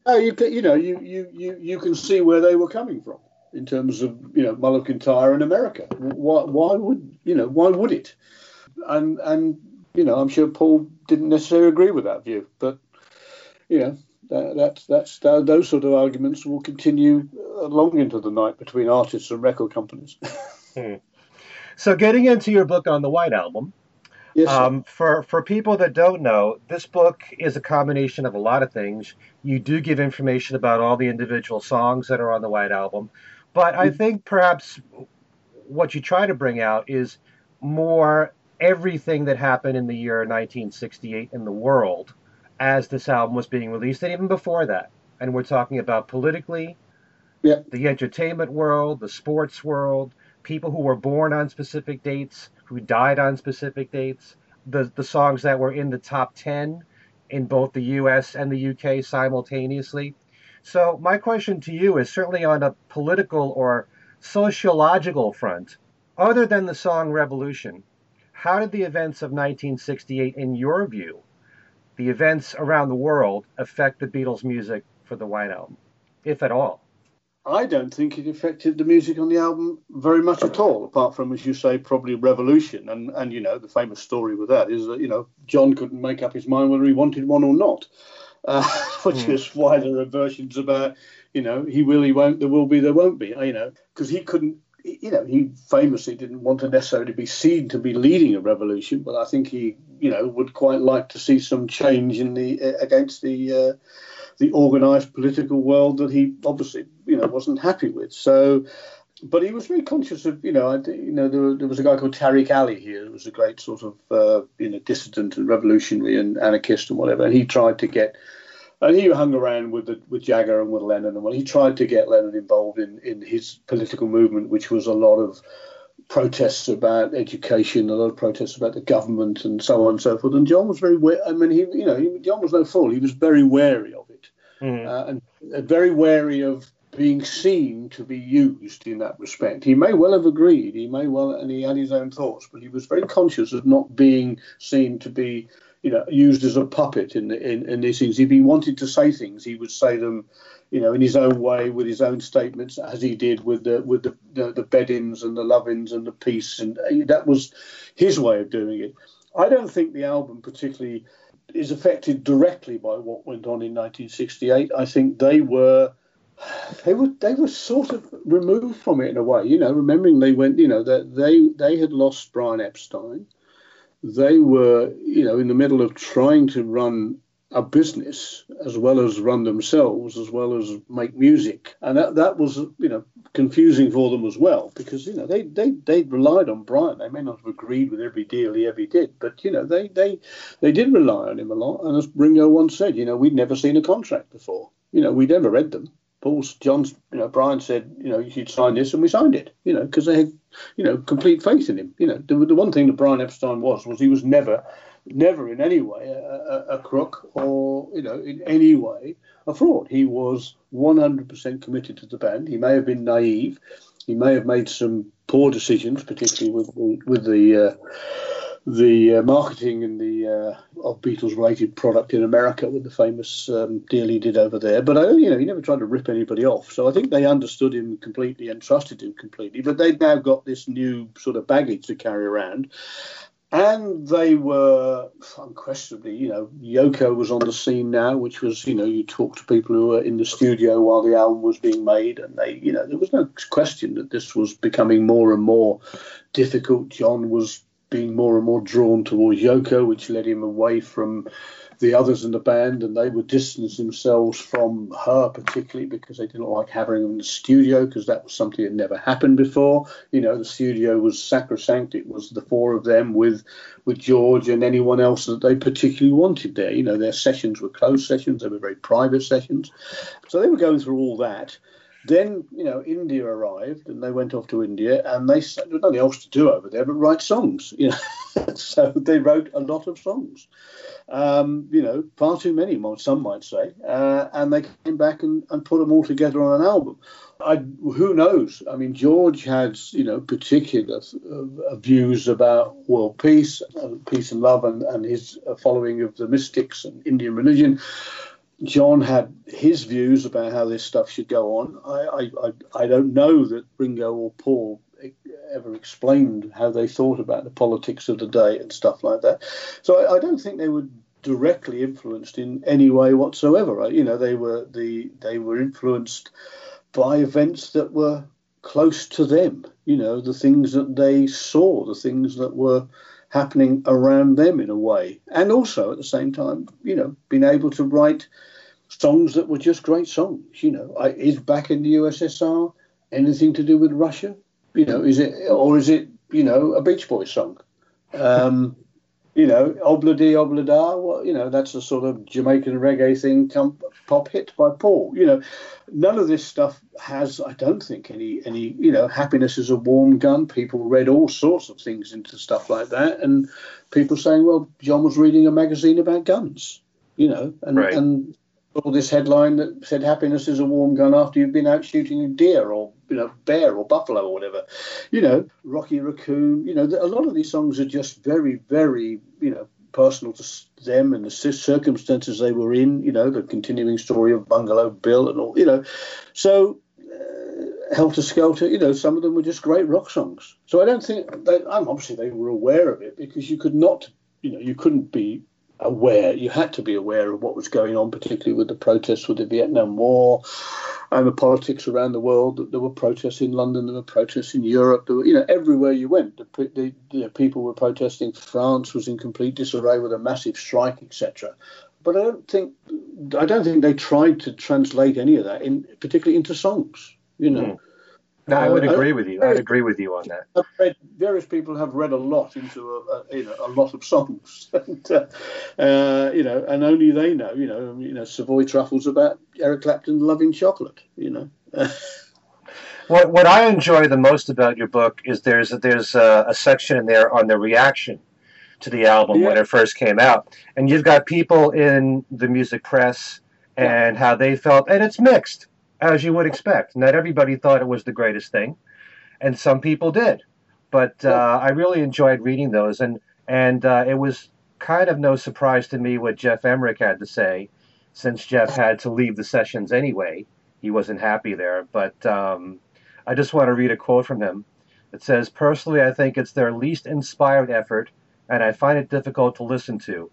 oh, <laughs> you, can, you know, you, you, you, you can see where they were coming from in terms of, you know, Mull of Kintyre in America. Why, why would, you know, why would it? And, and, you know, I'm sure Paul didn't necessarily agree with that view, but, you know, that, that's that's that, those sort of arguments will continue long into the night between artists and record companies. <laughs> hmm. So, getting into your book on the White Album, yes, um, for for people that don't know, this book is a combination of a lot of things. You do give information about all the individual songs that are on the White Album, but I mm-hmm. think perhaps what you try to bring out is more everything that happened in the year 1968 in the world as this album was being released, and even before that. And we're talking about politically, yeah. the entertainment world, the sports world, people who were born on specific dates, who died on specific dates, the, the songs that were in the top 10 in both the US and the UK simultaneously. So, my question to you is certainly on a political or sociological front, other than the song Revolution, how did the events of 1968, in your view, the events around the world affect the Beatles' music for the White Album, if at all? I don't think it affected the music on the album very much at all, apart from, as you say, probably Revolution. And, and you know, the famous story with that is that, you know, John couldn't make up his mind whether he wanted one or not, uh, <laughs> which mm. is why there are versions about, you know, he will, he won't, there will be, there won't be, you know, because he couldn't you know, he famously didn't want to necessarily be seen to be leading a revolution, but I think he, you know, would quite like to see some change in the uh, against the uh, the organised political world that he obviously, you know, wasn't happy with. So, but he was very conscious of, you know, I, you know, there, there was a guy called Tariq Ali here, who was a great sort of, uh, you know, dissident and revolutionary and anarchist and whatever, and he tried to get and he hung around with the, with Jagger and with Lennon, and well, he tried to get Lennon involved in, in his political movement, which was a lot of protests about education, a lot of protests about the government, and so on and so forth. And John was very, I mean, he, you know, he, John was no fool. He was very wary of it, mm. uh, and uh, very wary of being seen to be used in that respect. He may well have agreed, he may well, and he had his own thoughts, but he was very conscious of not being seen to be you know, used as a puppet in, in, in these things. If he wanted to say things, he would say them, you know, in his own way with his own statements, as he did with the with the the, the and the lovings and the peace, and uh, that was his way of doing it. I don't think the album particularly is affected directly by what went on in 1968. I think they were they were they were sort of removed from it in a way. You know, remembering they went, you know, that they they had lost Brian Epstein they were, you know, in the middle of trying to run a business as well as run themselves, as well as make music, and that, that was, you know, confusing for them as well because you know they they they relied on Brian. They may not have agreed with every deal he ever did, but you know they they they did rely on him a lot. And as Ringo once said, you know, we'd never seen a contract before. You know, we'd never read them. Paul's John's, you know, Brian said, you know, you should sign this, and we signed it. You know, because they had, you know, complete faith in him. You know, the, the one thing that Brian Epstein was was he was never, never in any way a, a, a crook or you know in any way a fraud. He was 100% committed to the band. He may have been naive. He may have made some poor decisions, particularly with the, with the uh, the uh, marketing and the uh, of Beatles related product in America with the famous um, deal he did over there. But uh, you know, he never tried to rip anybody off. So I think they understood him completely and trusted him completely. But they've now got this new sort of baggage to carry around. And they were unquestionably, you know, Yoko was on the scene now, which was, you know, you talk to people who were in the studio while the album was being made, and they, you know, there was no question that this was becoming more and more difficult. John was being more and more drawn towards Yoko, which led him away from the others in the band, and they would distance themselves from her, particularly because they didn't like having her in the studio because that was something that never happened before. You know, the studio was sacrosanct; it was the four of them with with George and anyone else that they particularly wanted there. You know, their sessions were closed sessions; they were very private sessions, so they were going through all that. Then, you know, India arrived and they went off to India and they said, there's nothing else to do over there but write songs, you know. <laughs> so they wrote a lot of songs, um, you know, far too many, some might say. Uh, and they came back and, and put them all together on an album. I, who knows? I mean, George had, you know, particular uh, views about world peace, uh, peace and love, and, and his following of the mystics and Indian religion. John had his views about how this stuff should go on. I, I, I don't know that Ringo or Paul ever explained how they thought about the politics of the day and stuff like that. So I, I don't think they were directly influenced in any way whatsoever. You know, they were the they were influenced by events that were close to them. You know, the things that they saw, the things that were happening around them in a way. And also at the same time, you know, being able to write songs that were just great songs. You know, I, is back in the USSR anything to do with Russia? You know, is it or is it you know a Beach Boys song? Um, you know, Ob-La-Di, Ob-La-Da, well, you know, that's a sort of Jamaican reggae thing, come, pop hit by Paul. You know, none of this stuff has, I don't think, any, any, you know, happiness is a warm gun. People read all sorts of things into stuff like that. And people saying, well, John was reading a magazine about guns, you know, and, right. and all this headline that said happiness is a warm gun after you've been out shooting a deer or you know bear or buffalo or whatever. You know rocky raccoon you know a lot of these songs are just very very you know personal to them and the circumstances they were in you know the continuing story of bungalow bill and all you know. So uh, helter skelter you know some of them were just great rock songs. So i don't think they, obviously they were aware of it because you could not you know you couldn't be aware. You had to be aware of what was going on, particularly with the protests with the Vietnam War and the politics around the world. There were protests in London, there were protests in Europe. There were, you know, everywhere you went, the, the, the people were protesting. France was in complete disarray with a massive strike, etc. But I don't think I don't think they tried to translate any of that, in particularly into songs. You know. Mm. No, I would uh, agree with you. I'd agree with you on that. I've read, various people have read a lot into a, a you know a lot of songs, <laughs> and, uh, uh, you know, and only they know. You know, you know, Savoy Truffles about Eric Clapton loving chocolate. You know. <laughs> what what I enjoy the most about your book is there's there's a, a section in there on the reaction to the album yeah. when it first came out, and you've got people in the music press and yeah. how they felt, and it's mixed as you would expect. Not everybody thought it was the greatest thing, and some people did. But uh, I really enjoyed reading those, and and uh, it was kind of no surprise to me what Geoff Emerick had to say, since Jeff had to leave the sessions anyway. He wasn't happy there, but um, I just want to read a quote from him. It says, "Personally, I think it's their least inspired effort, and I find it difficult to listen to."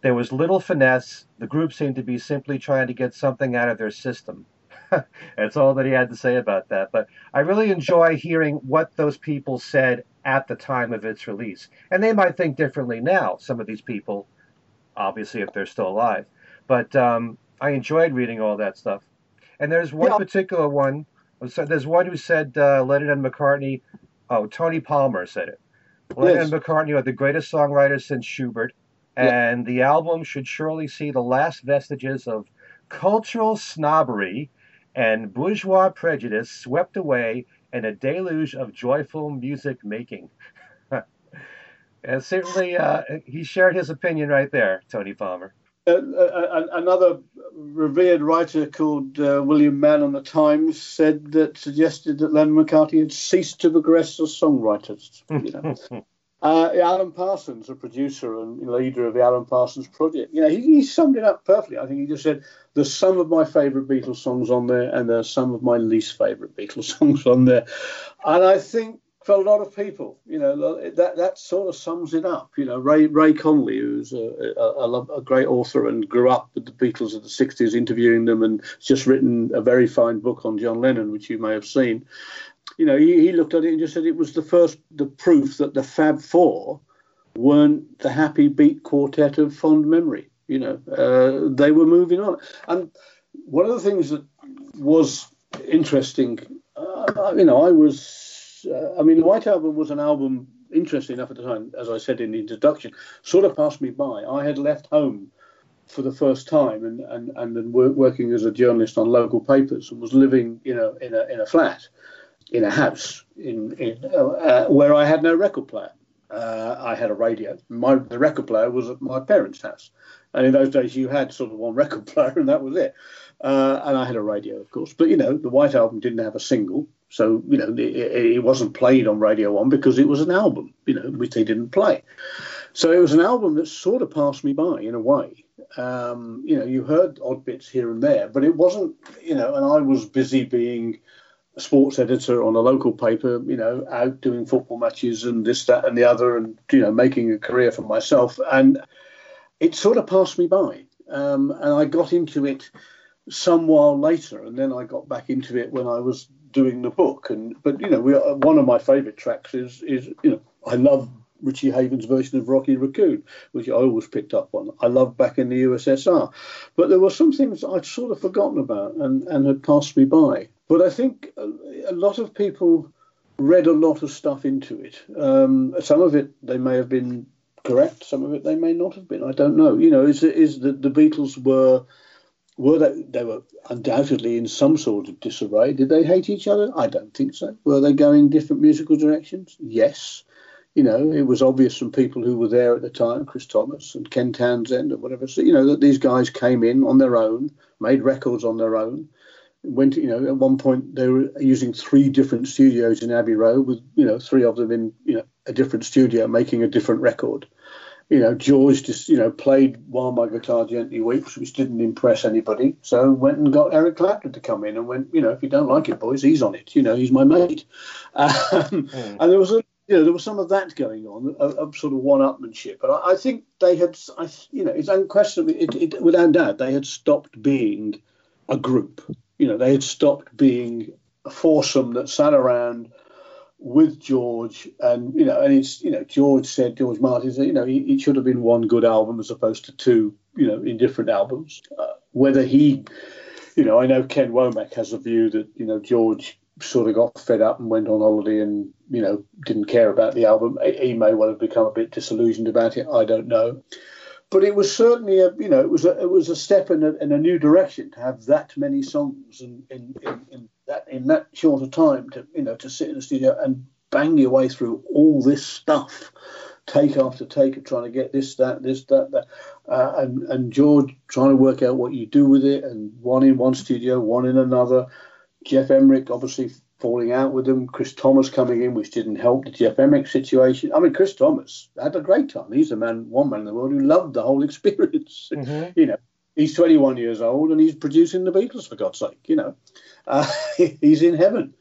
There was little finesse. The group seemed to be simply trying to get something out of their system. <laughs> That's all that he had to say about that. But I really enjoy hearing what those people said at the time of its release. And they might think differently now, some of these people, obviously, if they're still alive. But um, I enjoyed reading all that stuff. And there's one yeah. particular one. So there's one who said uh, Lennon and McCartney. Oh, Tony Palmer said it. Lennon yes. and McCartney are the greatest songwriters since Schubert, and the album should surely see the last vestiges of cultural snobbery and bourgeois prejudice swept away in a deluge of joyful music making. <laughs> and certainly, uh, he shared his opinion right there, Tony Palmer. Uh, uh, another revered writer called uh, William Mann on the Times said that suggested that Lennon McCartney had ceased to progress as songwriters. You know. <laughs> Uh, Alan Parsons, a producer and leader of the Alan Parsons Project, you know, he, he, summed it up perfectly. I think he just said, "There's some of my favourite Beatles songs on there, and there's some of my least favourite Beatles <laughs> songs on there." And I think for a lot of people, you know, that that sort of sums it up. You know, Ray Ray Connolly, who's a, a, a great author and grew up with the Beatles of the '60s, interviewing them, and just written a very fine book on John Lennon, which you may have seen you know, he, he looked at it and just said it was the first, the proof that the Fab Four weren't the happy beat quartet of fond memory. You know, uh, they were moving on. And one of the things that was interesting, uh, you know, I was, uh, I mean, the White Album was an album interesting enough at the time, as I said in the introduction, sort of passed me by. I had left home for the first time and and and then working as a journalist on local papers and was living you know in a in a flat in a house in in uh, where I had no record player. Uh, I had a radio. My the record player was at my parents' house, and in those days you had sort of one <laughs> record player and that was it. Uh, and I had a radio, of course. But you know, the White Album didn't have a single, so you know it, it wasn't played on Radio One because it was an album, you know, which they didn't play. So it was an album that sort of passed me by in a way. Um, you know, you heard odd bits here and there, but it wasn't, you know, and I was busy being sports editor on a local paper, you know, out doing football matches and this, that, and the other, and, you know, making a career for myself. And it sort of passed me by. Um, and I got into it some while later, and then I got back into it when I was doing the book. And but you know, we, one of my favourite tracks is is you know I love Richie Havens' version of Rocky Raccoon, which I always picked up on. I loved back in the USSR, but there were some things I'd sort of forgotten about and and had passed me by. But I think a, lot of people read a lot of stuff into it. Um, some of it they may have been correct, some of it they may not have been. I don't know. You know, is is that the Beatles were were they, they were undoubtedly in some sort of disarray. Did they hate each other? I don't think so. Were they going different musical directions? Yes. You know, it was obvious from people who were there at the time, Chris Thomas and Ken Townsend or whatever. So, you know, that these guys came in on their own, made records on their own. Went, you know, at one point they were using three different studios in Abbey Road with, you know, three of them in, you know, a different studio making a different record you know, George just, you know, played While My Guitar Gently Weeps, which didn't impress anybody. So went and got Eric Clapton to come in and went, you know, if you don't like it, boys, he's on it. You know, he's my mate. <laughs> Um, mm. And there was a, you know, there was some of that going on, a, a sort of one-upmanship. But I, I, think they had, I, you know, it's unquestionably, it, it, without doubt, they had stopped being a group. You know, they had stopped being a foursome that sat around with George, and you know, and it's you know, George said George Martin said you know, it should have been one good album as opposed to two, you know, in different albums. Uh, whether he, you know, I know Ken Womack has a view that you know George sort of got fed up and went on holiday and you know didn't care about the album. He may well have become a bit disillusioned about it. I don't know. But it was certainly a, you know, it was a, it was a step in a, in a new direction to have that many songs in, in, in, in that in that short a time to you know to sit in the studio and bang your way through all this stuff, take after take of trying to get this, that, this, that, that, uh, and and George trying to work out what you do with it, and one in one studio, one in another. Geoff Emerick obviously falling out with them. Chris Thomas coming in, which didn't help the Geoff Emerick situation. I mean, Chris Thomas had a great time. He's a man, one man in the world who loved the whole <laughs> experience. Mm-hmm. You know, he's 21 years old and he's producing the Beatles for God's sake. You know, uh, <laughs> he's in heaven.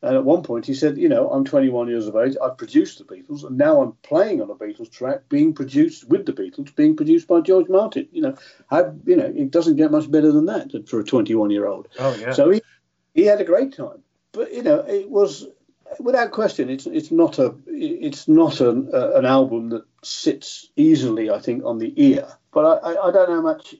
And at one point, he said, "You know, I'm 21 years of age. I've produced the Beatles, and now I'm playing on a Beatles track, being produced with the Beatles, being produced by George Martin. You know, how, you know, it doesn't get much better than that for a 21 year old. Oh yeah. So he he had a great time, but you know, it was without question, it's it's not a it's not an, an album that sits easily, I think, on the ear. But I, I, I don't know how much.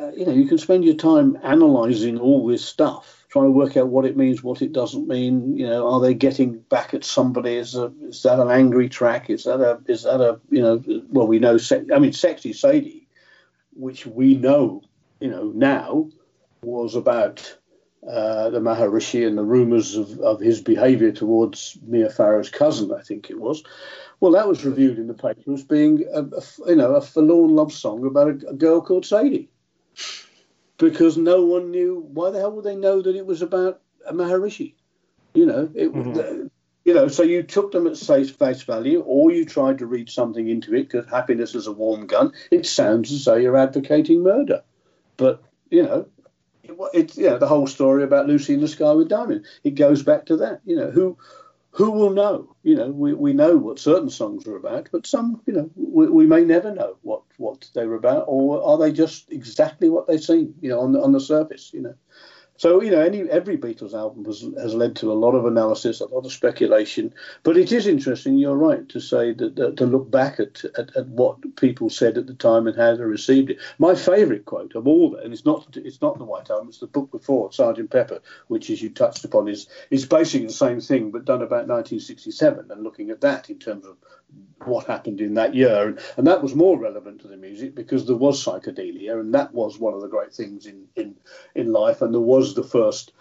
Uh, you know, you can spend your time analysing all this stuff trying to work out what it means, what it doesn't mean. You know, are they getting back at somebody? Is, a, is that an angry track? Is that a is that a you know? Well, we know. I mean, "Sexy Sadie," which we know, you know, now was about uh, the Maharishi and the rumours of, of his behaviour towards Mia Farrow's cousin, I think it was. Well, that was reviewed in the paper as being, a, a you know, a forlorn love song about a, a girl called Sadie because no one knew why the hell would they know that it was about a Maharishi? You know, it, mm-hmm. you know. So you took them at face face value, or you tried to read something into it because happiness is a warm gun. It sounds as though you're advocating murder, but you know, it's know the whole story about Lucy in the Sky with Diamond. It goes back to that. You know, who who will know? You know, we, we know what certain songs are about, but some, you know, we, we may never know what, what they were about, or are they just exactly what they seem, you know, on the, on the surface, you know. So you know, any every Beatles album has, has led to a lot of analysis, a lot of speculation. But it is interesting. You're right to say that, that to look back at, at, at what people said at the time and how they received it. My favourite quote of all, and it's not it's not the White Album, it's the book before Sergeant Pepper, which, as you touched upon, is is basically the same thing but done about 1967 and looking at that in terms of what happened in that year, and, that was more relevant to the music because there was psychedelia, and that was one of the great things in in in life, and there was the first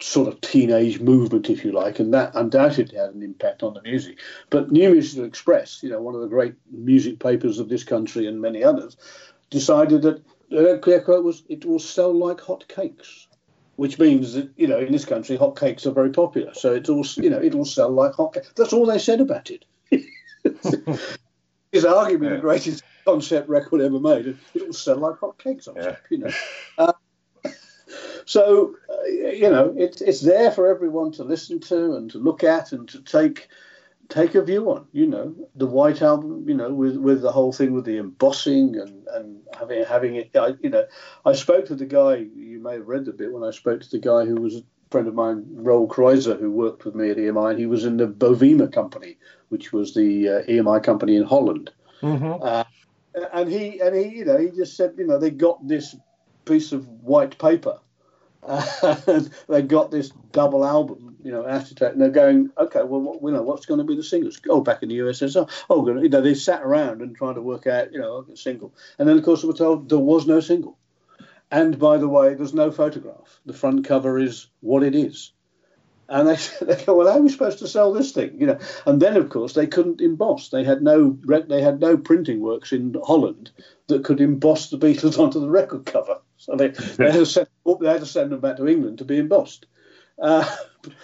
sort of teenage movement, if you like, and that undoubtedly had an impact on the music. But New Musical Express, you know, one of the great music papers of this country and many others, decided that their quote was, "It will sell like hot cakes." Which means that you know in this country hot cakes are very popular, so it's all you know it'll sell like hot cakes. That's all they said about it. <laughs> It's arguably yeah. the greatest concept record ever made. It'll sell like hot cakes on yeah. you know. Uh, <laughs> so uh, you know it's it's there for everyone to listen to and to look at and to take take a view on. You know the White Album. You know with with the whole thing with the embossing and and having having it. I, you know I spoke to the guy. You may have read the bit when I spoke to the guy who was friend of mine, Roel Kreuzer, who worked with me at EMI, and he was in the Bovema company, which was the uh, EMI company in Holland. Mm-hmm. Uh, and he and he, you know, he just said, you know, they got this piece of white paper, and <laughs> they got this double album, you know, acetate, and they're going, okay, well, what, you know, what's going to be the singles? Oh, back in the USSR, oh, you know, they sat around and trying to work out, you know, a single, and then of course we were told there was no single. And by the way, there's no photograph. The front cover is what it is. And they, <laughs> they go, well, how are we supposed to sell this thing? You know, and then of course they couldn't emboss. They had no they had no printing works in Holland that could emboss the Beatles <laughs> onto the record cover. So they, <laughs> they, had, to send, they had to send them back to England to be embossed. Uh,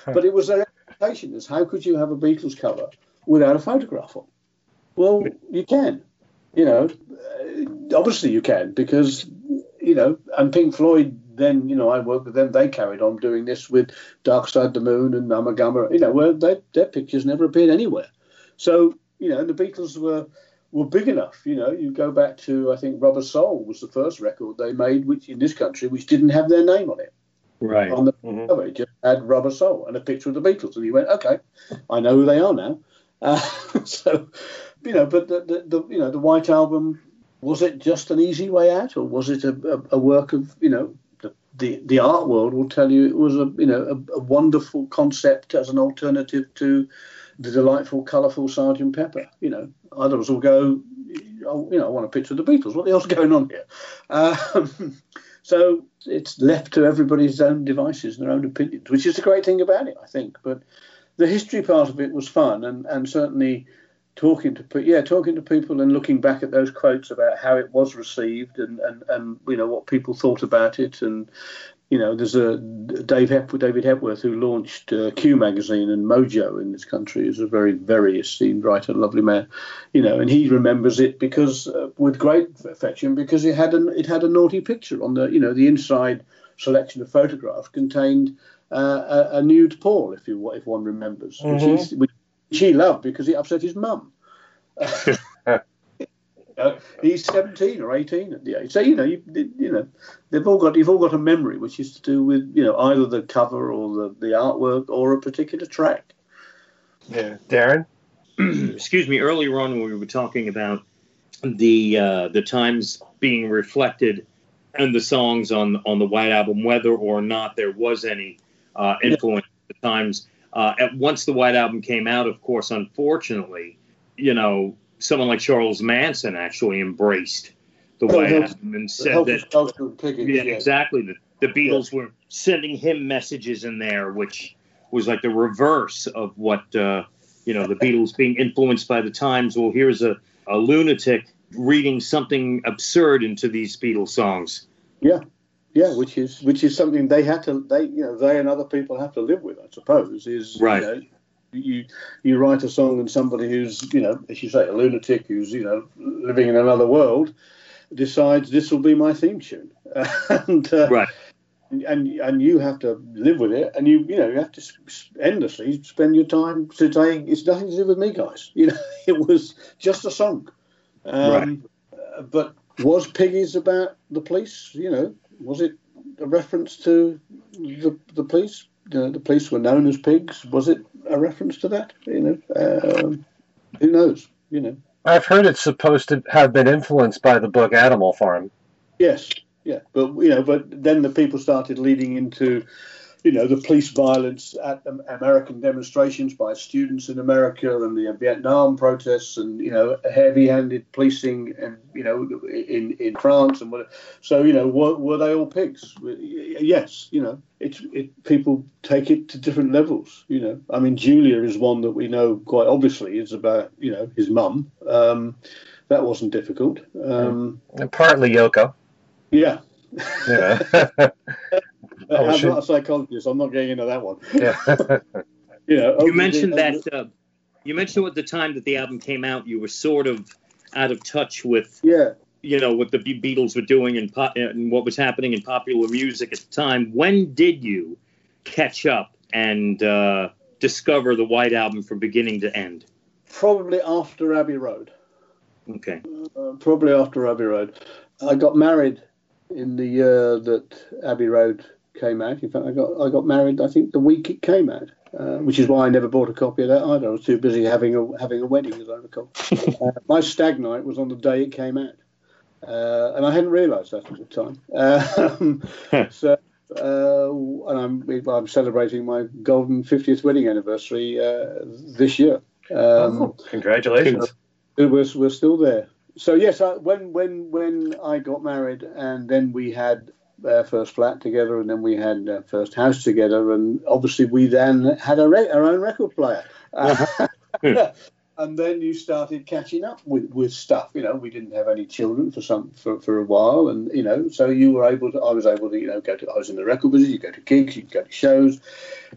but it was their expectation is how could you have a Beatles cover without a photograph on? Well, you can. You know, obviously you can because you know, and Pink Floyd. Then you know, I worked with them. They carried on doing this with Dark Side of the Moon and Ummagumma. You know, where they, their pictures never appeared anywhere. So you know, the Beatles were were big enough. You know, you go back to I think Rubber Soul was the first record they made, which in this country, which didn't have their name on it. Right. On the mm-hmm. cover, it just had Rubber Soul and a picture of the Beatles, and you went, okay, I know who they are now. Uh, <laughs> so, you know, but the, the, the, you know the White Album was it just an easy way out, or was it a, a, a work of you know the, the, art world will tell you it was a you know a, a wonderful concept as an alternative to the delightful, colourful Sergeant Pepper. You know, others will go, you know, I want a picture of the Beatles. What the hell's going on here? Um, <laughs> so it's left to everybody's own devices and their own opinions, which is the great thing about it, I think. But the history part of it was fun, and and certainly talking to yeah talking to people and looking back at those quotes about how it was received and and, and you know what people thought about it and you know there's a Dave Hep- David Hepworth who launched uh, Q magazine and Mojo in this country is a very very esteemed writer lovely man you know and he remembers it because uh, with great affection because it had an it had a naughty picture on the you know the inside selection of photographs contained uh, a, a, nude Paul if you if one remembers mm-hmm. which, which she loved because it upset his mum. <laughs> uh, he's 17 or 18 at the age. So, you know, you, you know, they've all got, you've all got a memory which is to do with, you know, either the cover or the, the artwork or a particular track. Yeah. Darren? <clears throat> Excuse me, earlier on when we were talking about the uh, the times being reflected and the songs on on the White Album, whether or not there was any uh, influence yeah. at the times. Uh, at, once the White Album came out, of course, unfortunately, you know, someone like Charles Manson actually embraced the White Album and said that, yeah, exactly, the, the Beatles yeah. were sending him messages in there, which was like the reverse of what, uh, you know, the Beatles being influenced by the times. Well, here's a, a lunatic reading something absurd into these Beatles songs. Yeah, yeah, which is which is something they had to they you know they and other people have to live with, I suppose. Is right. You, know, you you write a song and somebody who's you know as you say a lunatic who's you know living in another world decides this will be my theme tune <laughs> and uh, right and and you have to live with it and you you know you have to endlessly spend your time saying it's nothing to do with me guys <laughs> you know it was just a song um, right. But was piggies about the police you know was it a reference to the the police? You the police were known as pigs. Was it a reference to that? You know, um, who knows? You know. I've heard it's supposed to have been influenced by the book Animal Farm. Yes, yeah, but you know, but then the people started leading into you know, the police violence at American demonstrations by students in America and the Vietnam protests and, you know, heavy-handed policing and, you know, in, in France and whatever. So, you know, were, were they all pigs? Yes, you know, it, it, people take it to different levels, you know. I mean, Julia is one that we know quite obviously is about, you know, his mum. Um, that wasn't difficult. Um, and partly Yoko. Yeah. Yeah. <laughs> <laughs> Oh, I'm not a psychologist. I'm not getting into that one. Yeah. <laughs> you know, you mentioned that. Uh, you mentioned at the time that the album came out, you were sort of out of touch with. Yeah. You know what the Beatles were doing and, po- and what was happening in popular music at the time. When did you catch up and uh, discover the White Album from beginning to end? Probably after Abbey Road. Okay. Uh, probably after Abbey Road. I got married in the year that Abbey Road came out. In fact, I got I got married. I think the week it came out, uh, which is why I never bought a copy of that either. I was too busy having a having a wedding, as I recall. <laughs> uh, my stag night was on the day it came out, uh, and I hadn't realised that at the time. Um, <laughs> so. Uh, and I'm, I'm celebrating my golden 50th wedding anniversary uh, this year. Um, oh, congratulations! We're, we're still there so yes, I, when when when I got married, and then we had our first flat together, and then we had our first house together, and obviously we then had our, re- our own record player. Uh-huh. <laughs> and then you started catching up with, with stuff. You know, we didn't have any children for some for, for a while, and you know, so you were able to. I was able to, you know, go to. I was in the record business. You go to gigs, you go to shows,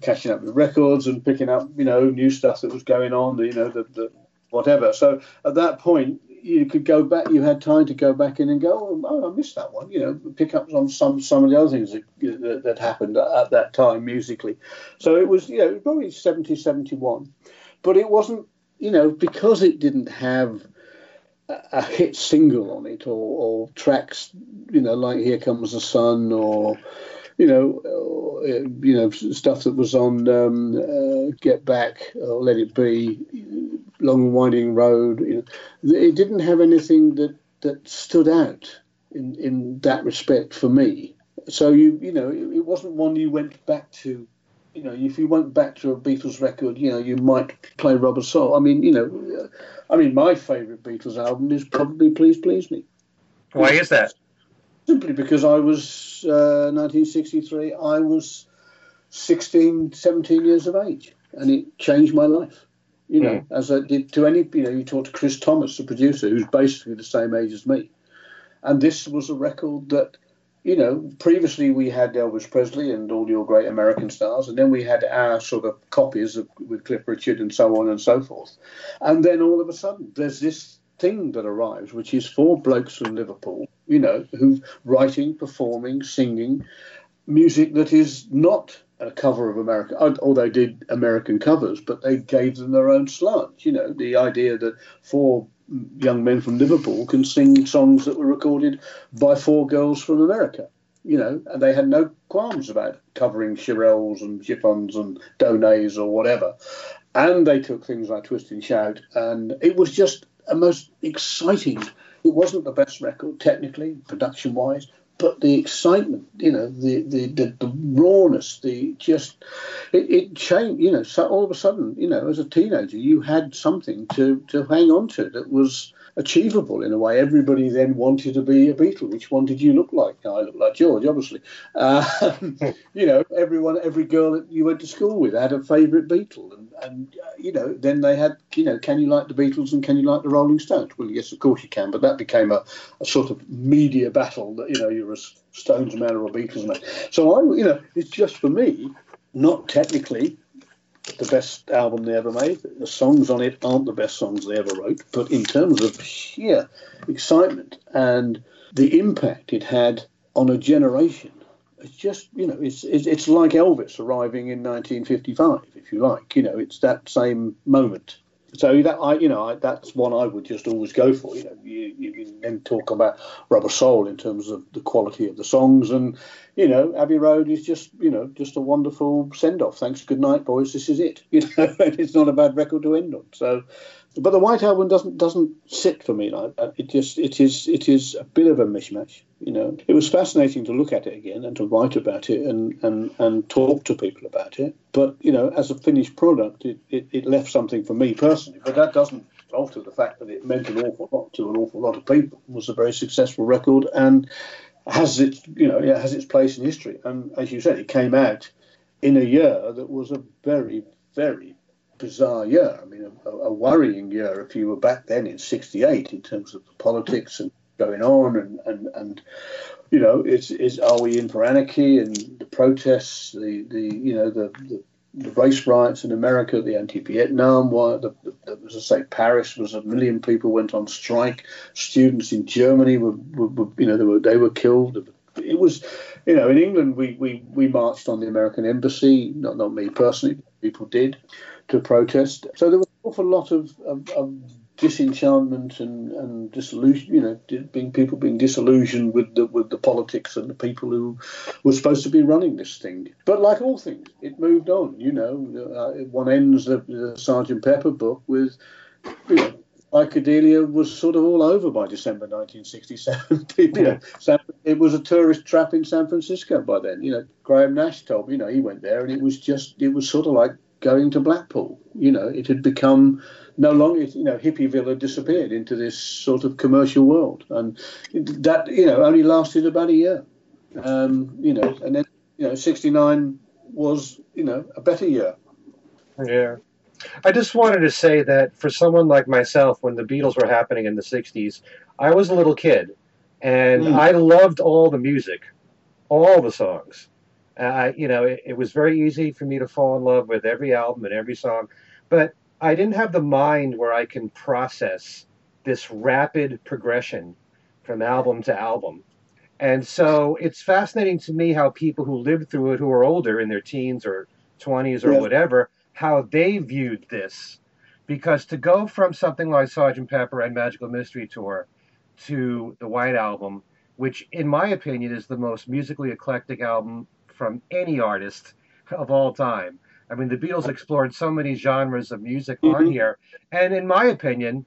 catching up with records and picking up, you know, new stuff that was going on. You know, the, the whatever. So at that point, you could go back. You had time to go back in and go, oh, I missed that one. You know, pick up on some some of the other things that, that, that happened at that time musically. So it was, you know, probably 70, 71. but it wasn't, you know, because it didn't have a hit single on it or, or tracks, you know, like Here Comes the Sun or you know, you know, stuff that was on um, uh, Get Back or Let It Be long winding road. You know, it didn't have anything that that stood out in in that respect for me. So you you know, it, it wasn't one you went back to. You know, if you went back to a Beatles record, you know, you might play Rubber Soul. I mean, you know, I mean, my favourite Beatles album is probably Please Please Me. Why is that? Simply because I was uh, 1963. I was 16, 17 years of age, and it changed my life you know, mm. as I did to any, you know, you talk to Chris Thomas, the producer, who's basically the same age as me. And this was a record that, you know, previously we had Elvis Presley and all your great American stars, and then we had our sort of copies of, with Cliff Richard and so on and so forth. And then all of a sudden, there's this thing that arrives, which is four blokes from Liverpool, you know, who writing, performing, singing music that is not a cover of America, although they did American covers, but they gave them their own slant. You know, the idea that four young men from Liverpool can sing songs that were recorded by four girls from America. You know, and they had no qualms about covering Shirelles and Chiffons and Donays or whatever. And they took things like Twist and Shout, and it was just a most exciting. It wasn't the best record technically, production wise, but the excitement, you know, the the, the, the rawness, the just it, it, changed. You know, so all of a sudden, you know, as a teenager, you had something to to hang on to that was achievable in a way. Everybody then wanted to be a Beatle. Which one did you look like? I look like George, obviously. Uh, <laughs> you know, everyone, every girl that you went to school with had a favourite Beatle, and, uh, you know, then they had, you know, can you like the Beatles and can you like the Rolling Stones? Well, yes, of course you can, but that became a, a sort of media battle that you know you're a Stones man or a Beatles man. So I, you know, it's just for me, not technically the best album they ever made. The songs on it aren't the best songs they ever wrote, but in terms of sheer excitement and the impact it had on a generation, it's just you know it's it's, like Elvis arriving in 1955, if you like. You know, it's that same moment. So that I, you know, I, that's one I would just always go for. You know, you, you can then talk about Rubber Soul in terms of the quality of the songs, and you know, Abbey Road is just, you know, just a wonderful send off. Thanks, good night, boys. This is it. <laughs> You know, and it's not a bad record to end on. So, But the White Album doesn't doesn't sit for me like that. It just it is it is a bit of a mishmash. You know, it was fascinating to look at it again and to write about it and and, and talk to people about it. But you know, as a finished product, it, it, it left something for me personally. But that doesn't alter the fact that it meant an awful lot to an awful lot of people. It was a very successful record and has its you know it has its place in history. And as you said, it came out in a year that was a very very bizarre year. I mean, a, a worrying year if you were back then in '68 in terms of the politics and going on and and and you know, is is are we in for anarchy and the protests, the the you know the, the the race riots in America, the anti-Vietnam war, the, the, as I say, Paris was a million people went on strike. Students in Germany were, were, were you know, they were they were killed. It was, you know, in England we, we, we marched on the American embassy. Not not me personally, people did to protest. So there was an awful lot of, of, of disenchantment and, and disillusion, you know, being people being disillusioned with the with the politics and the people who were supposed to be running this thing. But like all things, it moved on. You know, uh, one ends the, the Sergeant Pepper book with, you know, psychedelia was sort of all over by December 1967. <laughs> you know, it was a tourist trap in San Francisco by then. You know, Graham Nash told me, you know, he went there and it was just, it was sort of like going to Blackpool. You know, it had become no longer, you know, Hippieville had disappeared into this sort of commercial world, and that you know only lasted about a year. Um, you know, and then you know, '69 was you know a better year. Yeah. I just wanted to say that for someone like myself, when the Beatles were happening in the 60s, I was a little kid and mm. I loved all the music, all the songs. Uh, you know, it, it, was very easy for me to fall in love with every album and every song, but I didn't have the mind where I can process this rapid progression from album to album. And so it's fascinating to me how people who lived through it, who are older in their teens or 20s or yeah. whatever, how they viewed this. Because to go from something like Sgt. Pepper and Magical Mystery Tour to the White Album, which in my opinion is the most musically eclectic album from any artist of all time. I mean, the Beatles explored so many genres of music mm-hmm. on here, and in my opinion,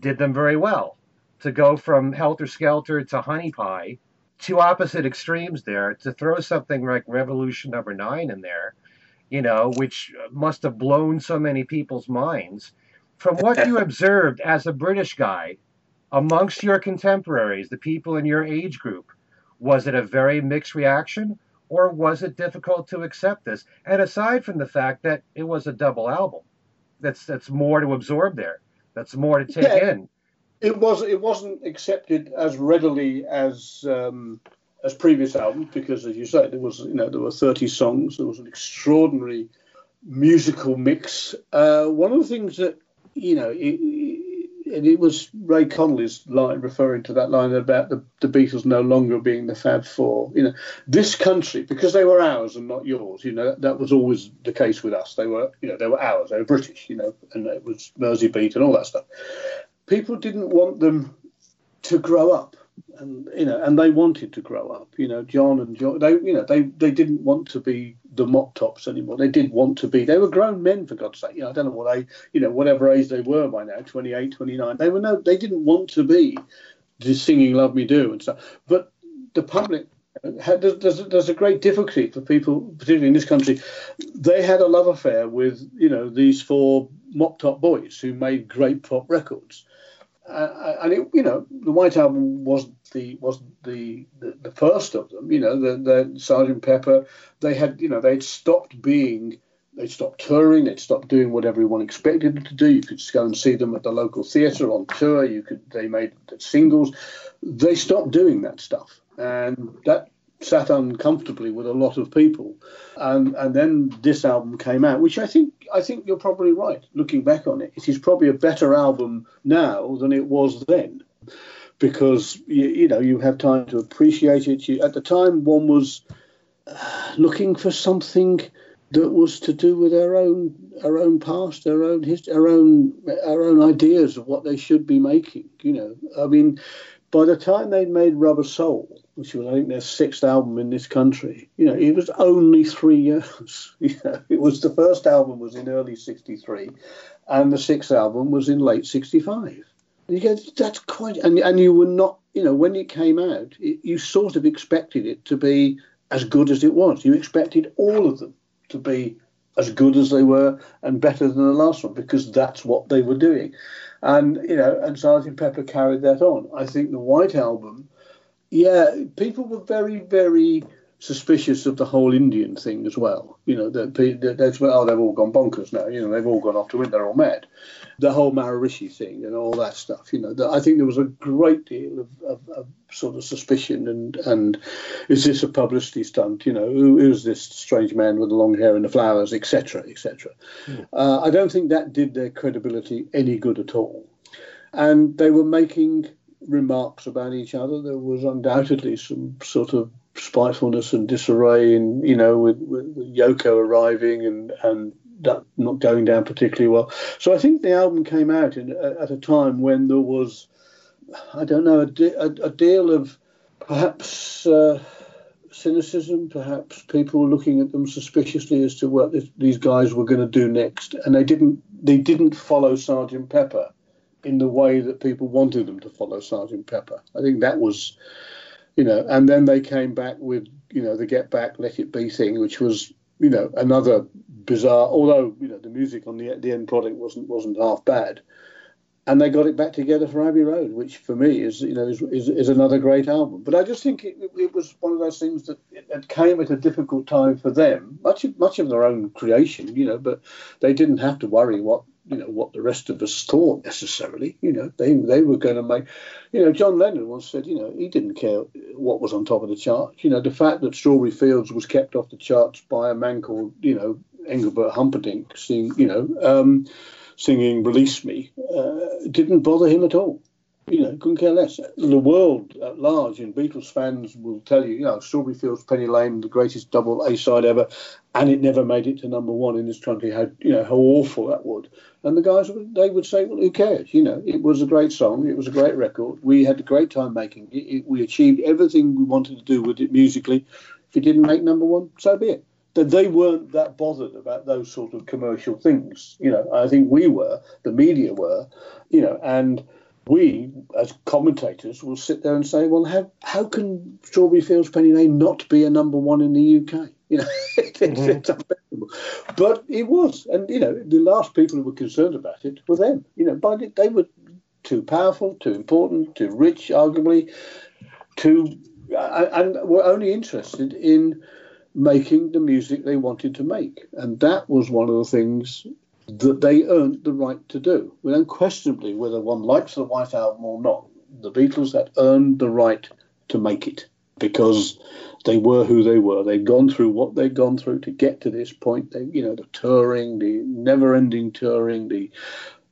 did them very well. To go from Helter Skelter to Honey Pie, two opposite extremes there, to throw something like Revolution Number Nine in there, you know, which must have blown so many people's minds. From what you <laughs> observed as a British guy amongst your contemporaries, the people in your age group, was it a very mixed reaction? Or was it difficult to accept this? And aside from the fact that it was a double album, that's that's more to absorb there. That's more to take yeah, in. It was it wasn't accepted as readily as um, as previous albums because, as you say, there was you know there were thirty songs. There was an extraordinary musical mix. Uh, one of the things that you know it, and it was Ray Connolly's line referring to that line about the, the Beatles no longer being the Fab Four. You know, this country because they were ours and not yours. You know, that, that was always the case with us. They were, you know, they were ours. They were British. You know, and it was Merseybeat and all that stuff. People didn't want them to grow up and you know, and they wanted to grow up. You know, John and John, they you know, they they didn't want to be the mop tops anymore. They did want to be. They were grown men for God's sake. You know, I don't know what they you know, whatever age they were by now, 28, 29. They were no, they didn't want to be just singing "Love Me Do" and stuff. But the public uh, there's, there's, there's, a great difficulty for people, particularly in this country. They had a love affair with, you know, these four mop top boys who made great pop records uh, and it, you know, the White Album wasn't the wasn't the, the, the first of them. You know, the, the Sergeant Pepper, they had, you know, they'd stopped being, they'd stopped touring, they'd stopped doing what everyone expected them to do. You could go and see them at the local theatre on tour. You could, they made singles. They stopped doing that stuff, and that sat uncomfortably with a lot of people. And and then this album came out, which I think I think you're probably right. Looking back on it, it is probably a better album now than it was then, because you, you know you have time to appreciate it. You, at the time, one was uh, looking for something that was to do with our own our own past, our own history, our own our own ideas of what they should be making. You know, I mean, by the time they'd made Rubber Soul, which was I think their sixth album in this country. You know, it was only three years. <laughs> You know, it was the first album was in early '63, and the sixth album was in late '65. You go, that's quite, and and you were not, you know, when it came out, it, you sort of expected it to be as good as it was. You expected all of them to be as good as they were and better than the last one because that's what they were doing. And you know, and Sergeant Pepper carried that on. I think the White Album, yeah, people were very, very suspicious of the whole Indian thing as well. You know, that that's oh they've all gone bonkers now. You know, they've all gone off to win. They're all mad. The whole Maharishi thing and all that stuff. You know, the, I think there was a great deal of, of, of, sort of suspicion and and is this a publicity stunt? You know, who is this strange man with the long hair and the flowers, etc., etc. Mm. Uh, I don't think that did their credibility any good at all. And they were making remarks about each other. There was undoubtedly some sort of spitefulness and disarray, and you know, with, with Yoko arriving and and that not going down particularly well. So I think the album came out in, at a time when there was, I don't know, a, a, a deal of perhaps uh, cynicism, perhaps people looking at them suspiciously as to what this, these guys were going to do next, and they didn't they didn't follow Sergeant Pepper in the way that people wanted them to follow Sergeant Pepper. I think that was you know, and then they came back with, you know, the Get Back, Let It Be thing, which was, you know, another bizarre. Although you know the music on the the end product wasn't wasn't half bad, and they got it back together for Abbey Road, which for me is you know is, is, is another great album. But I just think it, it was one of those things that it, came at a difficult time for them, much of, much of their own creation, you know. But they didn't have to worry what you know what the rest of us thought necessarily. You know, they they were going to make. You know, John Lennon once said, you know, he didn't care what was on top of the charts. You know, the fact that Strawberry Fields was kept off the charts by a man called you know Engelbert Humperdinck, sing, you know, um, singing "Release Me," uh, didn't bother him at all you know, couldn't care less. The world at large and Beatles fans will tell you, you know, Strawberry Fields, Penny Lane, the greatest double A side ever, and it never made it to number one in this country. How you know how awful that would. And the guys they would say, well, who cares? You know, it was a great song, it was a great record. We had a great time making it. it we achieved everything we wanted to do with it musically. If it didn't make number one, so be it that they weren't that bothered about those sort of commercial things. You know, I think we were, the media were, you know, and we, as commentators, will sit there and say, well, how, how can Strawberry Fields Penny Lane not be a number one in the UK? You know, <laughs> it's, mm-hmm. it's unbelievable. But it was. And, you know, the last people who were concerned about it were them. You know, but they were too powerful, too important, too rich, arguably, too, and were only interested in making the music they wanted to make. And that was one of the things that they earned the right to do. Well, unquestionably, whether one likes the White Album or not, the Beatles had earned the right to make it because they were who they were. They'd gone through what they'd gone through to get to this point. They, you know, the touring, the never-ending touring, the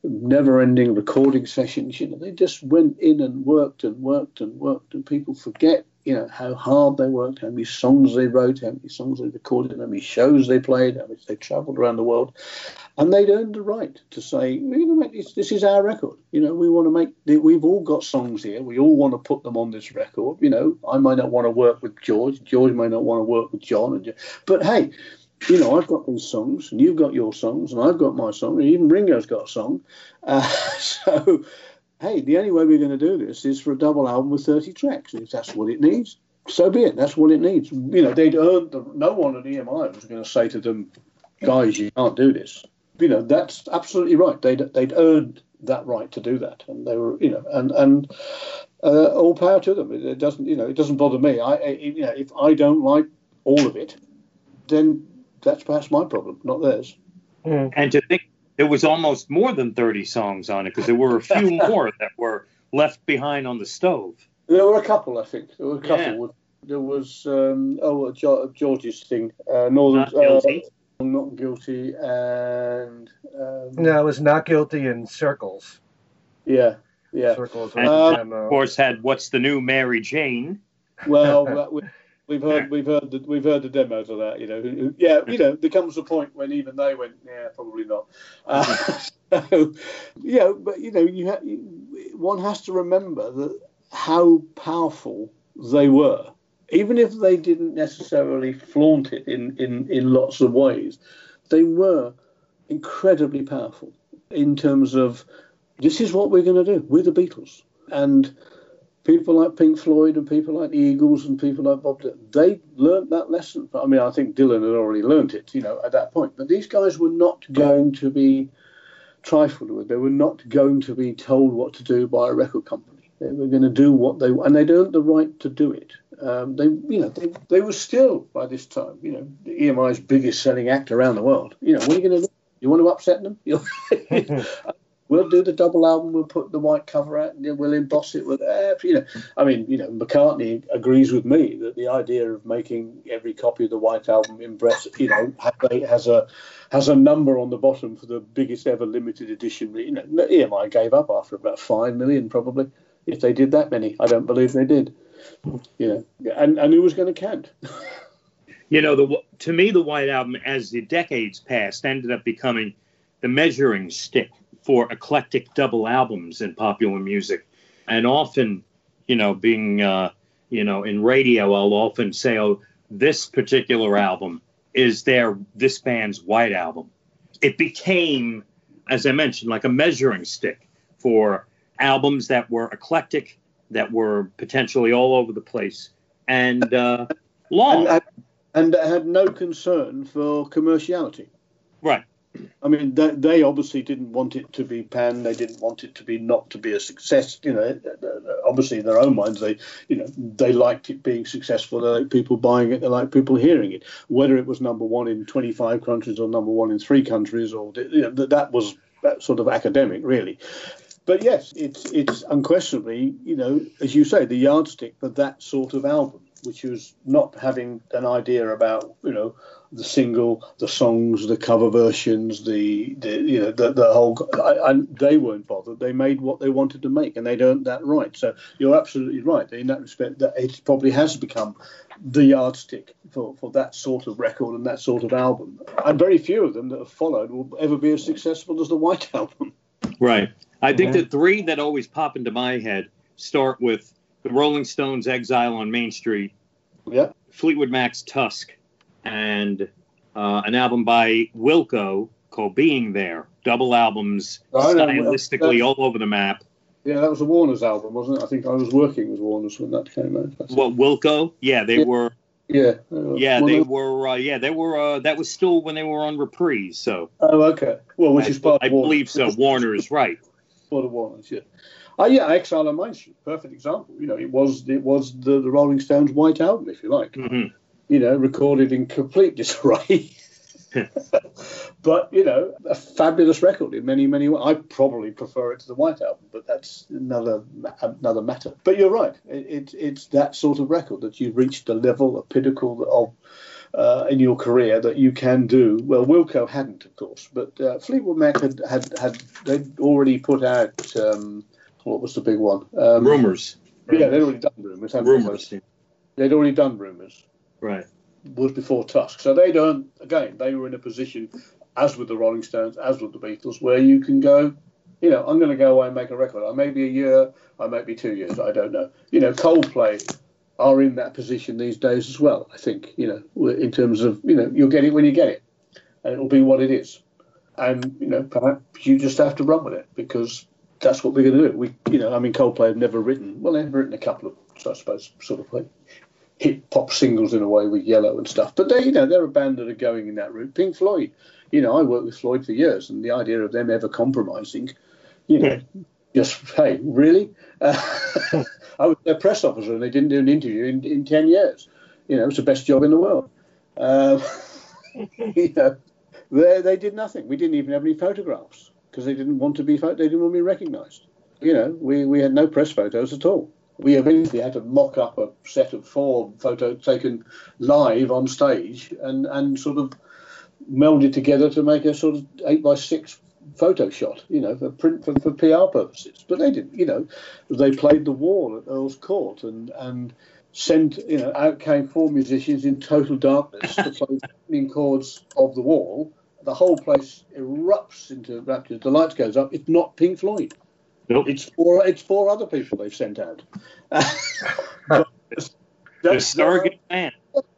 never-ending recording sessions. You know, they just went in and worked and worked and worked, and people forget you know how hard they worked, how many songs they wrote, how many songs they recorded, how many shows they played, how much they travelled around the world, and they'd earned the right to say, "We're going this. This is our record. You know, we want to make. We've all got songs here. We all want to put them on this record. You know, I might not want to work with George. George may not want to work with John. But hey." You know, I've got these songs, and you've got your songs, and I've got my song, and even Ringo's got a song. Uh, <laughs> so, hey, the only way we're going to do this is for a double album with 30 tracks. If that's what it needs, so be it. That's what it needs. You know, they'd earned the, no one at EMI was going to say to them, guys, you can't do this. You know, that's absolutely right. They'd, they'd earned that right to do that. And they were, you know, and, and, uh, all power to them. It, it, doesn't, you know, it doesn't bother me. I, I, you know, if I don't like all of it, then that's perhaps my problem, not theirs. Mm. And to think there was almost more than 30 songs on it because there were a few <laughs> more that were left behind on the stove. There were a couple, I think. There were a couple. Yeah. There was um, oh George's thing, uh, Northern. Not guilty. Uh, not guilty, and um, no, it was not guilty in circles. Yeah, yeah. Circles. And, um, of course, had what's the new Mary Jane. Well, <laughs> We've heard we've heard the, we've heard the demos of that. You know, yeah, you know, there comes a point when even they went, yeah, probably not. Uh, <laughs> so, yeah, but you know, you, ha- one has to remember that how powerful they were, even if they didn't necessarily flaunt it in in in lots of ways, they were incredibly powerful. in terms of this is what we're going to do. We're the Beatles. And people like Pink Floyd and people like the Eagles and people like Bob Dylan, they learned that lesson. I mean, I think Dylan had already learned it, you know, at that point. But these guys were not going to be trifled with. They were not going to be told what to do by a record company. They were going to do what they want, and they earned the right to do it. Um, they, you know, they, they were still by this time, you know, EMI's biggest selling act around the world. You know, what are you going to do? You want to upset them? <laughs> <laughs> we'll do the double album. We'll put the white cover out, and we'll emboss it with, uh, you know. I mean, you know, McCartney agrees with me that the idea of making every copy of the white album embrace, you know, has a has a number on the bottom for the biggest ever limited edition. You know, EMI gave up after about five million, probably, if they did that many. I don't believe they did. You know, and and who was going to count? <laughs> you know, the to me, the White Album, as the decades passed, ended up becoming the measuring stick for eclectic double albums in popular music, and often, you know, being, uh, you know, in radio, I'll often say, "Oh, this particular album is their this band's White Album." It became, as I mentioned, like a measuring stick for albums that were eclectic, that were potentially all over the place, and uh, long. And, and had no concern for commerciality. Right. I mean, they, they, obviously didn't want it to be panned. They didn't want it to be not to be a success. You know, obviously in their own minds, they, you know, they liked it being successful. They like people buying it. They like people hearing it. Whether it was number one in 25 countries or number one in three countries, or you know, that was sort of academic, really. But yes, it's it's unquestionably, you know, as you say, the yardstick for that sort of album which was not having an idea about you know the single, the songs, the cover versions, the, the you know the, the whole. And they weren't bothered. They made what they wanted to make, and they'd earned that right. So you're absolutely right in that respect. That it probably has become the yardstick for, for that sort of record and that sort of album. And very few of them that have followed will ever be as successful as the White <laughs> Album. Right. I think yeah. the three that always pop into my head start with the Rolling Stones' Exile on Main Street, yeah. Fleetwood Mac's Tusk, and uh, an album by Wilco called Being There. Double albums, oh, stylistically all over the map. Yeah, that was a Warner's album, wasn't it? I think I was working with Warner's when that came out. That's what Wilco? Yeah, they yeah. were. Yeah. Uh, yeah, they were. Uh, yeah, they were. Uh, that was still when they were on Reprise. So. Oh, okay. Well, which I, is part. I believe so. Warner is right? Part of Warner's, yeah. Oh yeah, Exile on Main Street, perfect example. You know, it was it was the, the Rolling Stones' White Album, if you like. Mm-hmm. You know, recorded in complete <laughs> disarray. <laughs> but you know, a fabulous record in many many ways. I probably prefer it to the White Album, but that's another another matter. But you're right. It, it, it's that sort of record that you've reached a level, a pinnacle of. Uh, in your career that you can do well. Wilco hadn't, of course, but uh, Fleetwood Mac had had, had they'd already put out um, what was the big one? Um, Rumours. Yeah, they'd already done Rumours. Rumours. They'd already done Rumours. Right. Was before Tusk. So they don't, again, they were in a position, as with the Rolling Stones, as with the Beatles, where you can go, you know, I'm going to go away and make a record. I may be a year, I may be two years, I don't know. You know, Coldplay are in that position these days as well, I think, you know, in terms of, you know, you'll get it when you get it. And it'll be what it is. And, you know, perhaps you just have to run with it because that's what we're going to do. We, you know, I mean, Coldplay have never written, well, they've written a couple of, I suppose, sort of like hip hop singles in a way with Yellow and stuff. But they, you know, they're a band that are going in that route. Pink Floyd, you know, I worked with Floyd for years, and the idea of them ever compromising, you know, just hey, really? Uh, <laughs> I was their press officer, and they didn't do an interview in, in ten years. You know, it was the best job in the world. Uh, <laughs> you know, they, they did nothing. We didn't even have any photographs because they didn't want to be they didn't want to be recognised. You know, we, we had no press photos at all. We eventually had to mock up a set of four photos taken live on stage and, and sort of melded together to make a sort of eight by six photo shot, you know, for print for, for PR purposes. But they didn't, you know, they played the wall at Earl's Court and and sent, you know, out came four musicians in total darkness to play the <laughs> opening chords of the wall the whole place erupts into rapture. The lights goes up. It's not Pink Floyd. Nope. It's four. It's four other people they've sent out. <laughs> that's, surrogate man.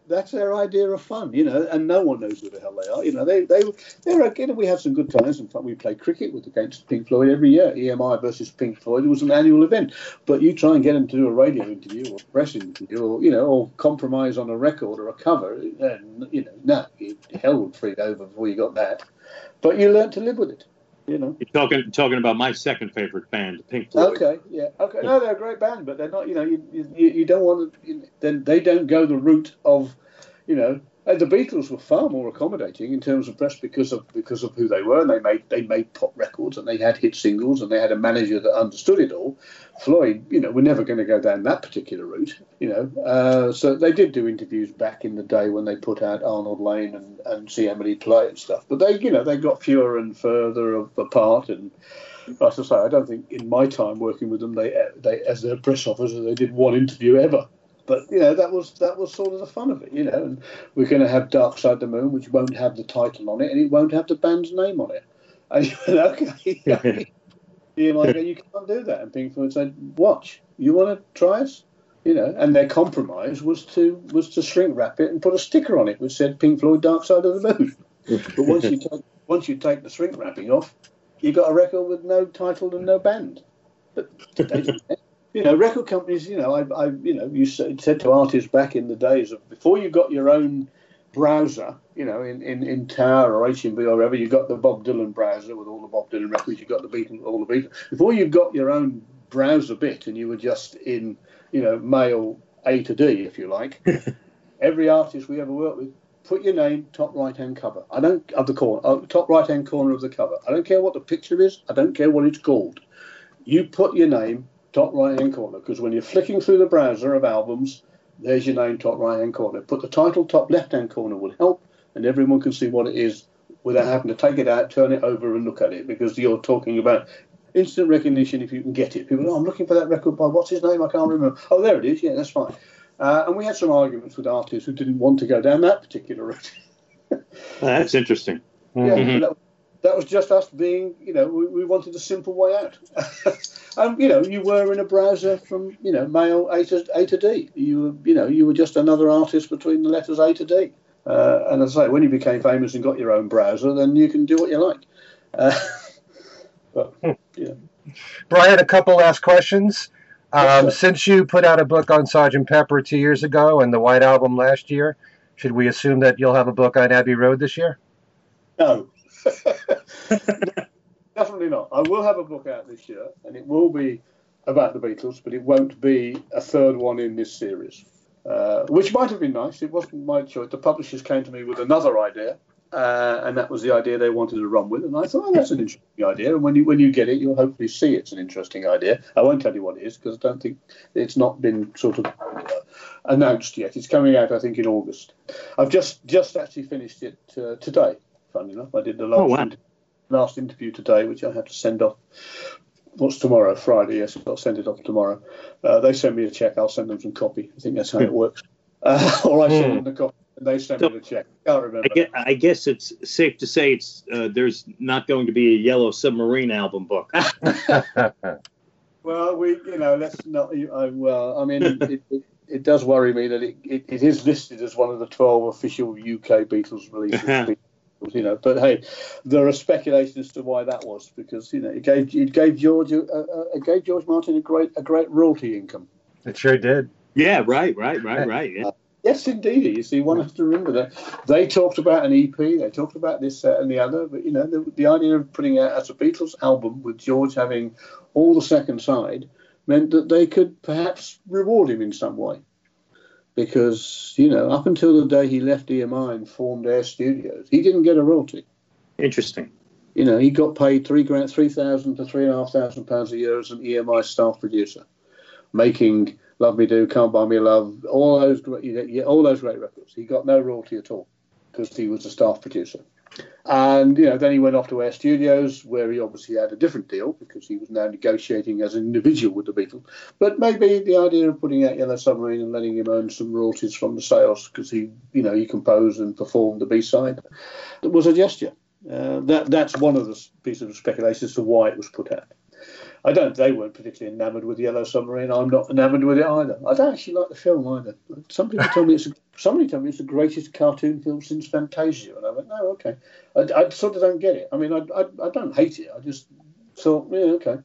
That's their idea of fun, you know, and no one knows who the hell they are. You know, they they they were again. We had some good times. In fact, we played cricket with against Pink Floyd every year. EMI versus Pink Floyd. It was an annual event. But you try and get them to do a radio interview or press interview, or you know, or compromise on a record or a cover. And you know, no, hell would freak over before you got that. But you learn to live with it you know. You're talking talking about my second favorite band, Pink Floyd. Okay, yeah, okay. No, they're a great band, but they're not. You know, you you, you don't want to. Then they don't go the route of, you know, and the Beatles were far more accommodating in terms of press because of because of who they were, and they made they made pop records and they had hit singles and they had a manager that understood it all. Floyd, you know, we're never going to go down that particular route, you know. Uh, so they did do interviews back in the day when they put out Arnold Layne and, and see Emily play and stuff. But they, you know, they got fewer and further apart. And as I say, I don't think in my time working with them, they they as their press officer, they did one interview ever. But you know that was that was sort of the fun of it, you know. And we're going to have Dark Side of the Moon, which won't have the title on it, and it won't have the band's name on it. <laughs> And you went, okay, <laughs> you like, you can't do that. And Pink Floyd said, watch, you want to try us? You know, and their compromise was to was to shrink wrap it and put a sticker on it which said Pink Floyd Dark Side of the Moon. <laughs> but once you take once you take the shrink wrapping off, you got a record with no title and no band. But you know, record companies, you know, I, I you know, you said, said to artists back in the days of before you got your own browser, you know, in, in, in Tower or HMV or wherever, you got the Bob Dylan browser with all the Bob Dylan records, you got the Beatles, all the Beatles. Before you got your own browser bit and you were just in, you know, mail A to D, if you like, <laughs> every artist we ever worked with, put your name top right hand cover. I don't of the corner, uh, top right hand corner of the cover. I don't care what the picture is. I don't care what it's called. You put your name top right hand corner because when you're flicking through the browser of albums, there's your name top right hand corner. Put the title top left hand corner will help, and everyone can see what it is without having to take it out, turn it over, and look at it because you're talking about instant recognition if you can get it. People, oh, I'm looking for that record by what's his name? I can't remember. Oh, there it is. Yeah, that's fine. Uh, and we had some arguments with artists who didn't want to go down that particular route. <laughs> that's interesting. Yeah, mm-hmm. that, that was just us being, you know, we, we wanted a simple way out. <laughs> and you know, you were in a browser from, you know, mail A to A to D. You were, you know, you were just another artist between the letters A to D. Uh, and as I say, when you became famous and got your own browser, then you can do what you like. Uh, <laughs> but yeah. Brian, a couple last questions. Um, since you put out a book on Sergeant Pepper two years ago and the White Album last year, should we assume that you'll have a book on Abbey Road this year? No. <laughs> <laughs> Definitely not. I will have a book out this year, and it will be about the Beatles, but it won't be a third one in this series, uh, which might have been nice. It wasn't my choice. The publishers came to me with another idea, uh, and that was the idea they wanted to run with. And I thought, oh, that's an <laughs> interesting idea. And when you when you get it, you'll hopefully see it's an interesting idea. I won't tell you what it is because I don't think it's not been sort of uh, announced yet. It's coming out, I think, in August. I've just just actually finished it uh, today. Funny enough, I did the last, oh, wow. Last interview today, which I had to send off. What's tomorrow? Friday. Yes, I'll send it off tomorrow. Uh, they send me a check. I'll send them some copy. I think that's how it works. <laughs> Uh, or I send mm. them the copy and they send so, me the check. I can't remember. I guess, I guess, it's safe to say it's uh, there's not going to be a Yellow Submarine album book. <laughs> <laughs> well, we, you know, let's not. I, well, I mean, it, it, it, does worry me that it, it, it is listed as one of the 12 official UK Beatles releases. You know. But hey, there are speculations as to why that was because you know it gave it gave George uh, uh, it gave George Martin a great a great royalty income. It sure did. Yeah, right, right, right, right. Yeah. Uh, yes, indeed. You see, one has to remember that they talked about an EP, they talked about this and the other, but you know, the, the idea of putting out as a Beatles album with George having all the second side meant that they could perhaps reward him in some way because you know up until the day he left EMI and formed Air Studios, he didn't get a royalty. Interesting. You know, he got paid three grand, three thousand to three and a half thousand pounds a year as an EMI staff producer, making "Love Me Do," "Can't Buy Me Love," all those great, all those great records. He got no royalty at all because he was a staff producer. And you know, then he went off to Air Studios, where he obviously had a different deal because he was now negotiating as an individual with the Beatles. But maybe the idea of putting out Yellow Submarine and letting him earn some royalties from the sales because he, you know, he composed and performed the B side was a gesture. Uh, that that's one of the pieces of speculation as to why it was put out. I don't. They weren't particularly enamoured with Yellow Submarine. I'm not enamoured with it either. I don't actually like the film either. Some people told me it's a, <laughs> somebody told me it's the greatest cartoon film since Fantasia, and I went, no, okay. I, I sort of don't get it. I mean, I, I, I don't hate it. I just thought, yeah, okay.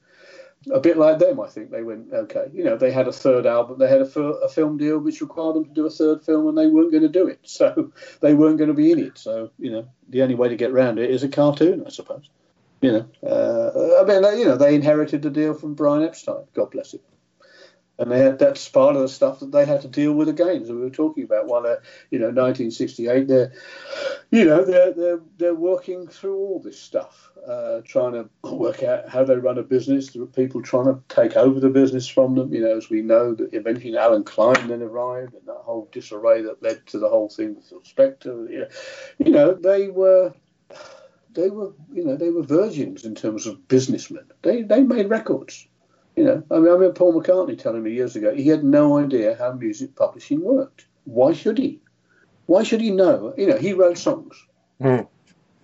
A bit like them, I think they went okay. You know, they had a third album, they had a, a film deal which required them to do a third film, and they weren't going to do it, <laughs> so they weren't going to be in it. So you know, the only way to get around it is a cartoon, I suppose. You know, uh, I mean, you know, they inherited the deal from Brian Epstein. God bless him. And they had, that's part of the stuff that they had to deal with again, we were talking about. While they're, you know, 1968, they're, you know, they're they're, they're working through all this stuff, uh, trying to work out how they run a business. There are people trying to take over the business from them. You know, as we know, that eventually Allen Klein then arrived, and that whole disarray that led to the whole thing with Spector. You know, you know, they were they were, you know, they were virgins in terms of businessmen. They they made records. You know, I mean, I remember Paul McCartney telling me years ago he had no idea how music publishing worked. Why should he? Why should he know? You know, he wrote songs. Mm.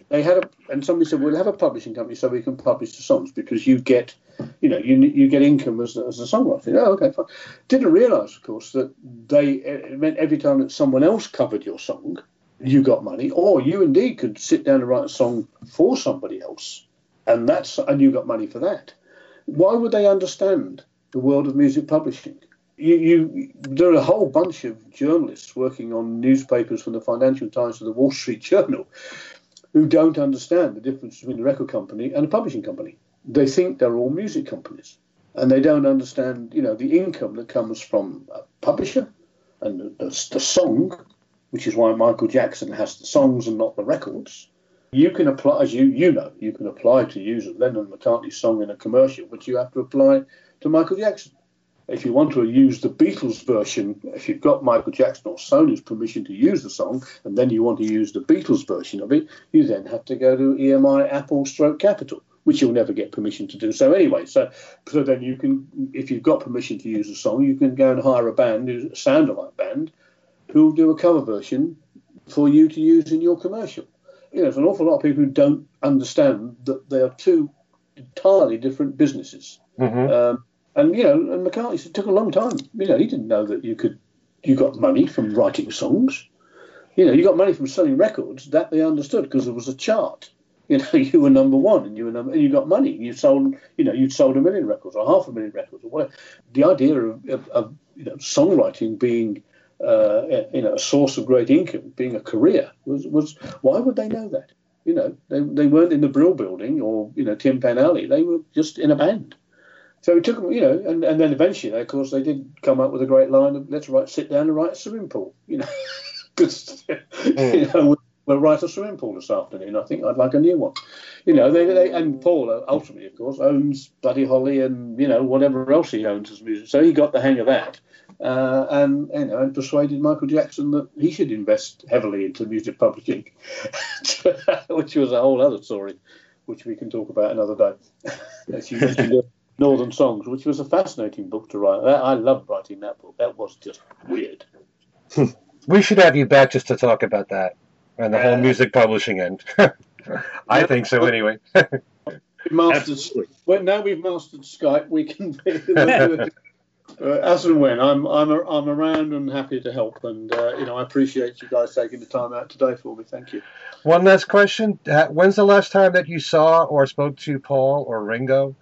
They had a, and somebody said, "We'll have a publishing company so we can publish the songs because you get, you know, you you get income as, as a songwriter." Oh, okay, fine. Didn't realise, of course, that they it meant every time that someone else covered your song, you got money, or you indeed could sit down and write a song for somebody else, and that's and you got money for that. Why would they understand the world of music publishing? You, you, there are a whole bunch of journalists working on newspapers from the Financial Times to the Wall Street Journal who don't understand the difference between a record company and a publishing company. They think they're all music companies, and they don't understand, you know, the income that comes from a publisher and the, the, the song which is why Michael Jackson has the songs and not the records. You can apply, as you you know, you can apply to use a Lennon McCartney song in a commercial, but you have to apply to Michael Jackson. If you want to use the Beatles version, if you've got Michael Jackson or Sony's permission to use the song, and then you want to use the Beatles version of it, you then have to go to EMI, Apple, Stroke Capitol which you'll never get permission to do so anyway. So, so then you can, if you've got permission to use a song, you can go and hire a band, a sound alike band, who'll do a cover version for you to use in your commercial. You know, there's an awful lot of people who don't understand that they are two entirely different businesses. Mm-hmm. Um, and you know, and McCartney it took a long time. You know, he didn't know that you could you got money from writing songs. You know, you got money from selling records. That they understood because there was a chart. You know, <laughs> you were number one, and you were number, and you got money. You sold, you know, you'd sold a million records or half a million records or whatever. The idea of, of, of you know, songwriting being uh, you know, a source of great income, being a career, was, was why would they know that? You know, they, they weren't in the Brill Building or you know Tin Pan Alley. They were just in a band. So it took them, you know, and, and then eventually, of course, they did come up with a great line of let's write, sit down and write a swimming pool. You know, <laughs> because mm. you know we'll write a swimming pool this afternoon. I think I'd like a new one. You know, they, they and Paul uh, ultimately, of course, owns Buddy Holly and you know whatever else he owns as music. So he got the hang of that uh, and you know, and persuaded Michael Jackson that he should invest heavily into music publishing, <laughs> which was a whole other story, which we can talk about another day. <laughs> As you mentioned, Northern Songs, which was a fascinating book to write. I loved writing that book. That was just weird. <laughs> we should have you back just to talk about that and the whole music publishing end. I think so, anyway. mastered, well, now we've mastered Skype, we can uh, as and when I'm I'm a, I'm around and happy to help, and uh, you know I appreciate you guys taking the time out today for me. Thank you. One last question: When's the last time that you saw or spoke to Paul or Ringo,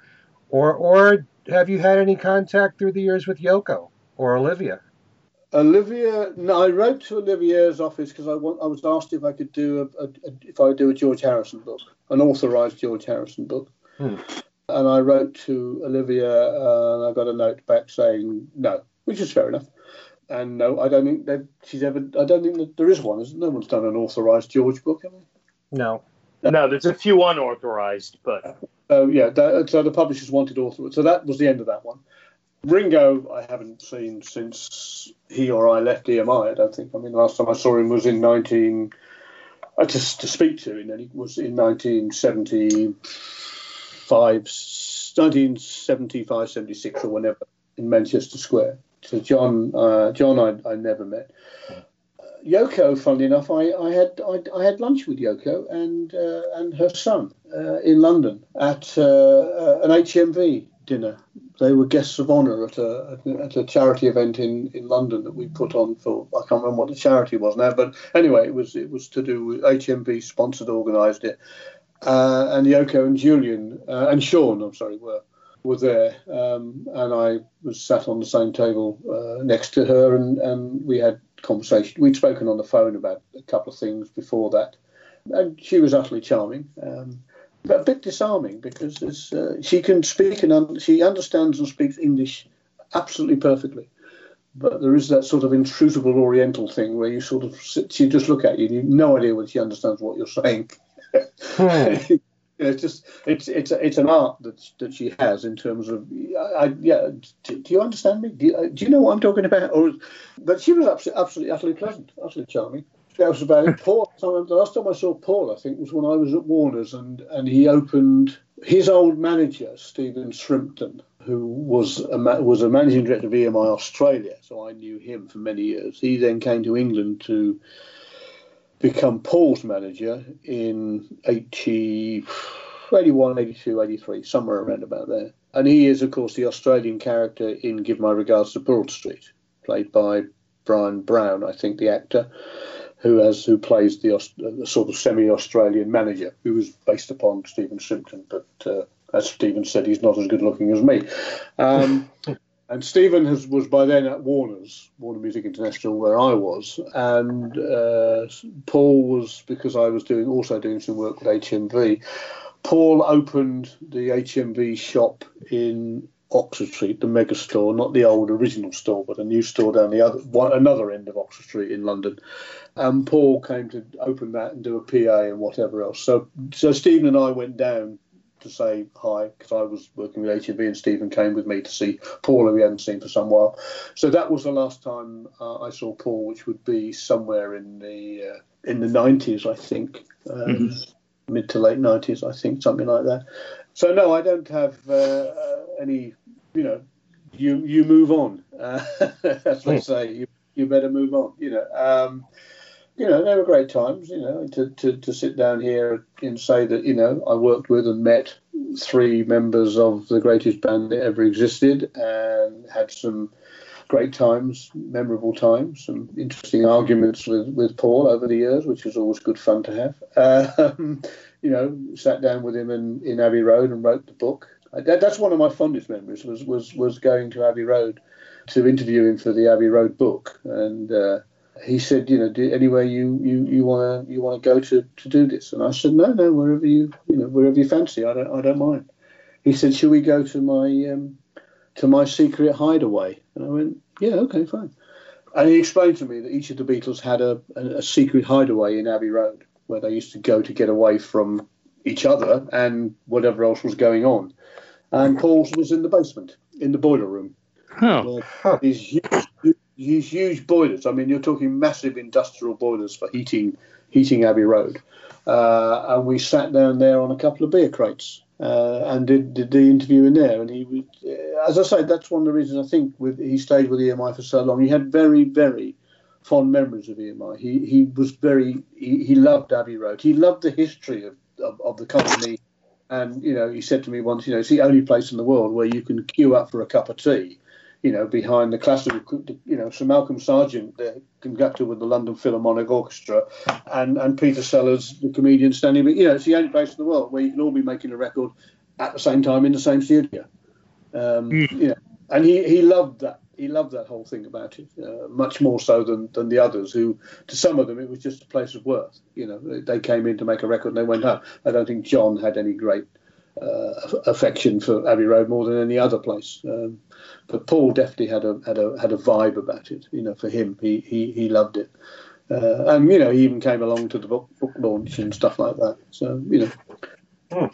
or or have you had any contact through the years with Yoko or Olivia? Olivia, no, I wrote to Olivia's office because I want. I was asked if I could do a, a, a if I would do a George Harrison book, an authorized George Harrison book. Hmm and I wrote to Olivia uh, and I got a note back saying no, which is fair enough. And no, I don't think that she's ever. I don't think that there is one. No one's done an authorized George book, have they? No. No, there's a few unauthorized, but. Oh yeah, that, so the publishers wanted authorized. So that was the end of that one. Ringo, I haven't seen since he or I left EMI. I don't think. I mean, the last time I saw him was in 19. Uh, to, to speak to him, and he was in 1970 1975, 76 or whenever in Manchester Square. So John, uh, John, I, I never met. Yoko, funnily enough, I, I had I, I, had lunch with Yoko and uh, and her son uh, in London at uh, uh an HMV dinner. They were guests of honour at a at a charity event in, in London that we put on for I can't remember what the charity was now, but anyway, it was it was to do with HMV sponsored, organised it, uh, and Yoko and Julian uh, and Sean, I'm sorry, were were there, um, and I was sat on the same table uh, next to her, and, and we had conversation. We'd spoken on the phone about a couple of things before that, and she was utterly charming. Um, but a bit disarming because uh, she can speak and un- she understands and speaks English absolutely perfectly. But there is that sort of intrusible Oriental thing where you sort of sit, she just look at you and you've no idea whether she understands what you're saying. Hmm. <laughs> it's just it's it's it's an art that that she has in terms of I, yeah. Do, do, you understand me? Do you, do you know what I'm talking about? Or, but she was absolutely, absolutely utterly pleasant, utterly charming that was about it. <laughs> Paul, the last time I saw Paul, I think, was when I was at Warner's, and, and he opened his old manager, Stephen Shrimpton, who was a was a managing director of EMI Australia, so I knew him for many years. He then came to England to become Paul's manager in 80, 81, 82, 83, somewhere around about there. And he is, of course, the Australian character in Give My Regards to Broad Street, played by Bryan Brown, I think, the actor who has who plays the, the sort of semi-Australian manager, who was based upon Stephen Shrimpton, but uh, as Stephen said, he's not as good looking as me. Um, <laughs> and Stephen has, was by then at Warner's, Warner Music International, where I was, and uh, Paul was because I was doing also doing some work with HMV. Paul opened the HMV shop in Oxford Street, the mega store, not the old original store, but a new store down the other one, another end of Oxford Street in London. And Paul came to open that and do a PA and whatever else. So, so Stephen and I went down to say hi because I was working with ATV and Stephen came with me to see Paul, who we hadn't seen for some while. So that was the last time uh, I saw Paul, which would be somewhere in the uh, in the nineties, I think, um, mm-hmm. mid to late nineties, I think, something like that. So no, I don't have uh, uh any you know, you you move on. Uh, <laughs> as they say, you you better move on. You know, um, you know, they were great times. You know, to, to to sit down here and say that you know I worked with and met three members of the greatest band that ever existed and had some great times, memorable times, some interesting arguments with, with Paul over the years, which is always good fun to have. <laughs> Um, you know, sat down with him in, in Abbey Road and wrote the book. That, that's one of my fondest memories was, was, was going to Abbey Road to interview him for the Abbey Road book, and uh, he said, you know, anywhere you you you want to you want to go to to do this, and I said, no, no, wherever you you know wherever you fancy, I don't I don't mind. He said, should we go to my um, to my secret hideaway? And I went, yeah, okay, fine. And he explained to me that each of the Beatles had a, a, a secret hideaway in Abbey Road where they used to go to get away from each other and whatever else was going on and Paul's was in the basement, in the boiler room. Oh. These huge, huge boilers. I mean, you're talking massive industrial boilers for heating heating Abbey Road. Uh, and we sat down there on a couple of beer crates uh, and did, did, the interview in there. And he, was, uh, as I say, that's one of the reasons I think with, he stayed with EMI for so long. He had very, very fond memories of EMI. He he was very he, he loved Abbey Road. He loved the history of, of, of the company and you know, he said to me once, you know, it's the only place in the world where you can queue up for a cup of tea. You know, behind the classical, you know, Sir Malcolm Sargent, the conductor with the London Philharmonic Orchestra, and and Peter Sellers, the comedian, standing. But you know, it's the only place in the world where you can all be making a record at the same time in the same studio. Um, mm. You know, and he he loved that he loved that whole thing about it, uh, much more so than, than the others, who, to some of them, it was just a place of worth. You know, they came in to make a record and they went home. I don't think John had any great affection for Abbey Road more than any other place. Um, but Paul definitely had a had a had a vibe about it. You know, for him, he he, he loved it. Uh, and you know, he even came along to the book, book launch and stuff like that. So you know. Hmm.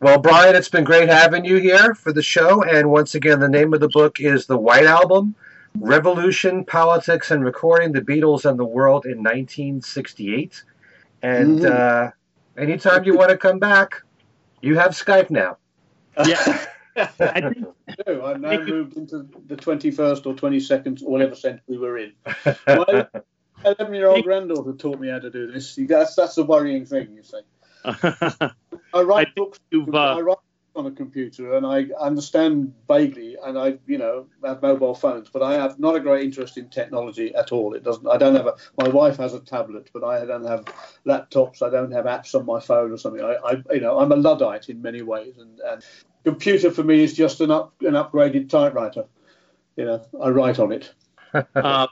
Well, Brian, it's been great having you here for the show. And once again, the name of the book is The White Album Revolution, Politics, and Recording the Beatles and the World in 1968. And mm-hmm. uh, anytime you want to come back, you have Skype now. Yeah. <laughs> I think, no, I've now moved into the 21st or 22nd, or whatever century we're in. <laughs> My 11 year old granddaughter taught me how to do this. That's, that's a worrying thing, you see. <laughs> I write I books. Uh... I write on a computer and I understand vaguely, and I, you know, have mobile phones, but I have not a great interest in technology at all. It doesn't. I don't have a. My wife has a tablet, but I don't have laptops. I don't have apps on my phone or something. I, I you know, I'm a luddite in many ways, and, and computer for me is just an up an upgraded typewriter. You know, I write on it. <laughs> uh,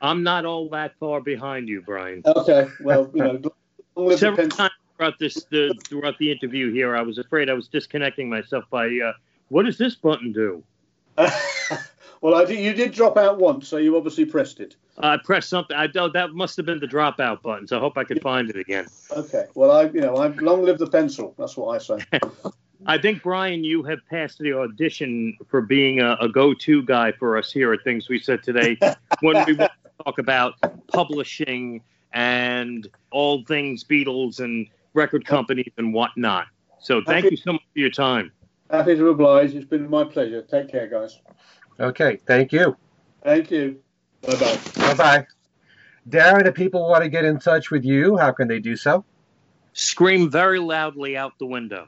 I'm not all that far behind you, Brian. Okay, well, you know, <laughs> several times throughout this the, throughout the interview here, I was afraid I was disconnecting myself by uh, what does this button do? <laughs> well, I did, you did drop out once, so you obviously pressed it. I pressed something. I oh, that must have been the dropout button. So I hope I could find it again. Okay. Well, I you know I long live the pencil. That's what I say. <laughs> I think Brian, you have passed the audition for being a, a go-to guy for us here at Things We Said Today <laughs> when we talk about publishing and all things Beatles and record companies and whatnot. So thank Happy, you so much for your time. Happy to oblige. It's been my pleasure. Take care, guys. Okay. Thank you. Thank you. Bye bye. Bye bye. Darren, if people want to get in touch with you, how can they do so? Scream very loudly out the window.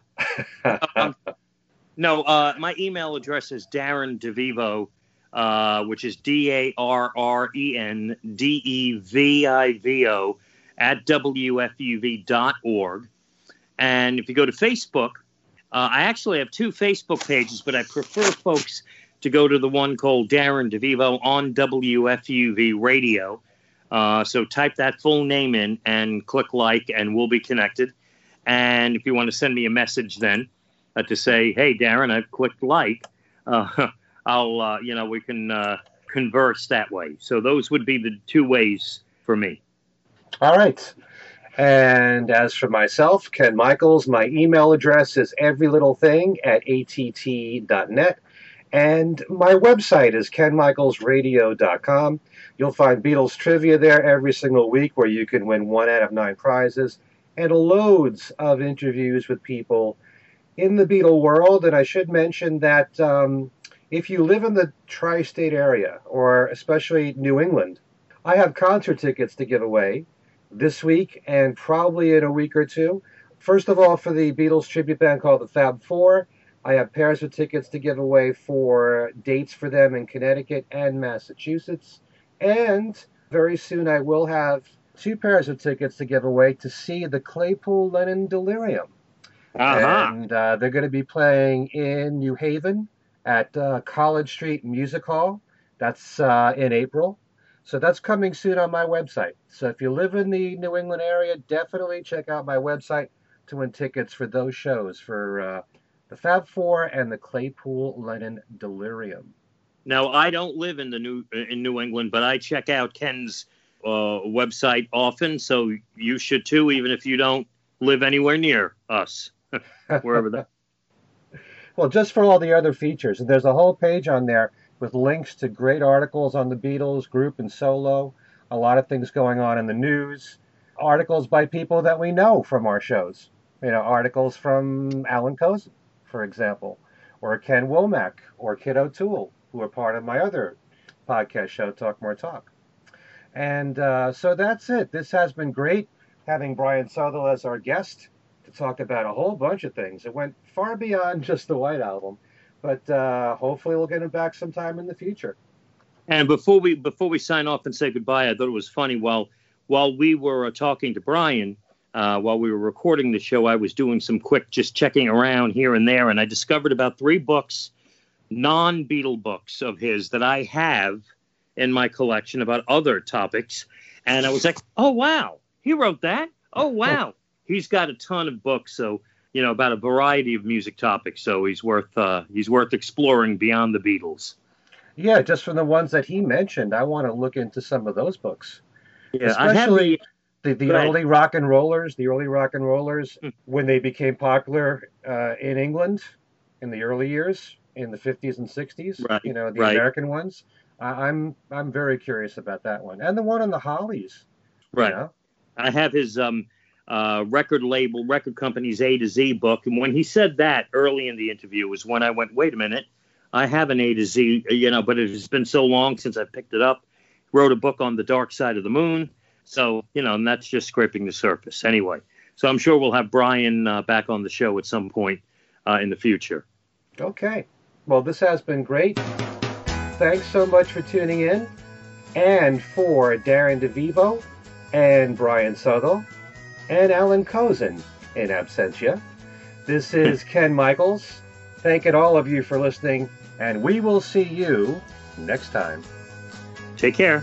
um, <laughs> no, uh, my email address is Darren DeVivo, uh, which is D A R R E N D E V I V O at WFUV.org. And if you go to Facebook, uh, I actually have two Facebook pages, but I prefer folks to go to the one called Darren DeVivo on WFUV Radio. Uh, so type that full name in and click like, and we'll be connected. And if you want to send me a message then uh, to say, hey, Darren, I've clicked like, uh, <laughs> I'll, uh, you know, we can uh, converse that way. So those would be the two ways for me. All right. And as for myself, Ken Michaels, my email address is everylittlething at att.net. And my website is kenmichaelsradio.com. You'll find Beatles trivia there every single week where you can win one out of nine prizes and loads of interviews with people in the Beatle world. And I should mention that um, if you live in the tri state area, or especially New England, I have concert tickets to give away this week and probably in a week or two. First of all, for the Beatles tribute band called the Fab Four, I have pairs of tickets to give away for dates for them in Connecticut and Massachusetts. And very soon I will have two pairs of tickets to give away to see the Claypool Lennon Delirium. Uh-huh. And uh, they're going to be playing in New Haven at uh, College Street Music Hall. That's uh, in April. So that's coming soon on my website. So if you live in the New England area, definitely check out my website to win tickets for those shows for uh, the Fab Four and the Claypool Lennon Delirium. Now I don't live in the new in New England, but I check out Ken's uh, website often, so you should too, even if you don't live anywhere near us, <laughs> wherever that. <laughs> well, just for all the other features, there's a whole page on there with links to great articles on the Beatles, group and solo, a lot of things going on in the news, articles by people that we know from our shows. You know, articles from Allan Kozinn, for example, or Ken Womack, or Kit O'Toole, who are part of my other podcast show, Talk More Talk. And uh, so that's it. This has been great having Brian Southall as our guest to talk about a whole bunch of things. It went far beyond just the White Album. But uh, hopefully, we'll get him back sometime in the future. And before we before we sign off and say goodbye, I thought it was funny while while we were uh, talking to Brian. Uh, while we were recording the show, I was doing some quick just checking around here and there, and I discovered about three books, non Beatle books of his that I have in my collection about other topics. And I was like, oh, wow, he wrote that. Oh, wow. He's got a ton of books. So you know about a variety of music topics. So he's worth uh, he's worth exploring beyond the Beatles. Yeah, just from the ones that he mentioned, I want to look into some of those books. Yeah, especially the, the, the early rock and rollers, the early rock and rollers mm. when they became popular uh, in England in the early years in the 50s and 60s. Right. You know, the right. American ones. I'm I'm very curious about that one, and the one on the Hollies. Right. You know? I have his um uh, record label, record company's A to Z book. And when he said that early in the interview was when I went, wait a minute, I have an A to Z, you know, but it has been so long since I picked it up. Wrote a book on the dark side of the moon. So, you know, and that's just scraping the surface anyway. So I'm sure we'll have Brian uh, back on the show at some point uh, in the future. Okay. Well, this has been great. Thanks so much for tuning in. And for Darren DeVivo and Brian Southall and Allan Kozinn in absentia, this is <laughs> Ken Michaels. Thanking all of you for listening, and we will see you next time. Take care.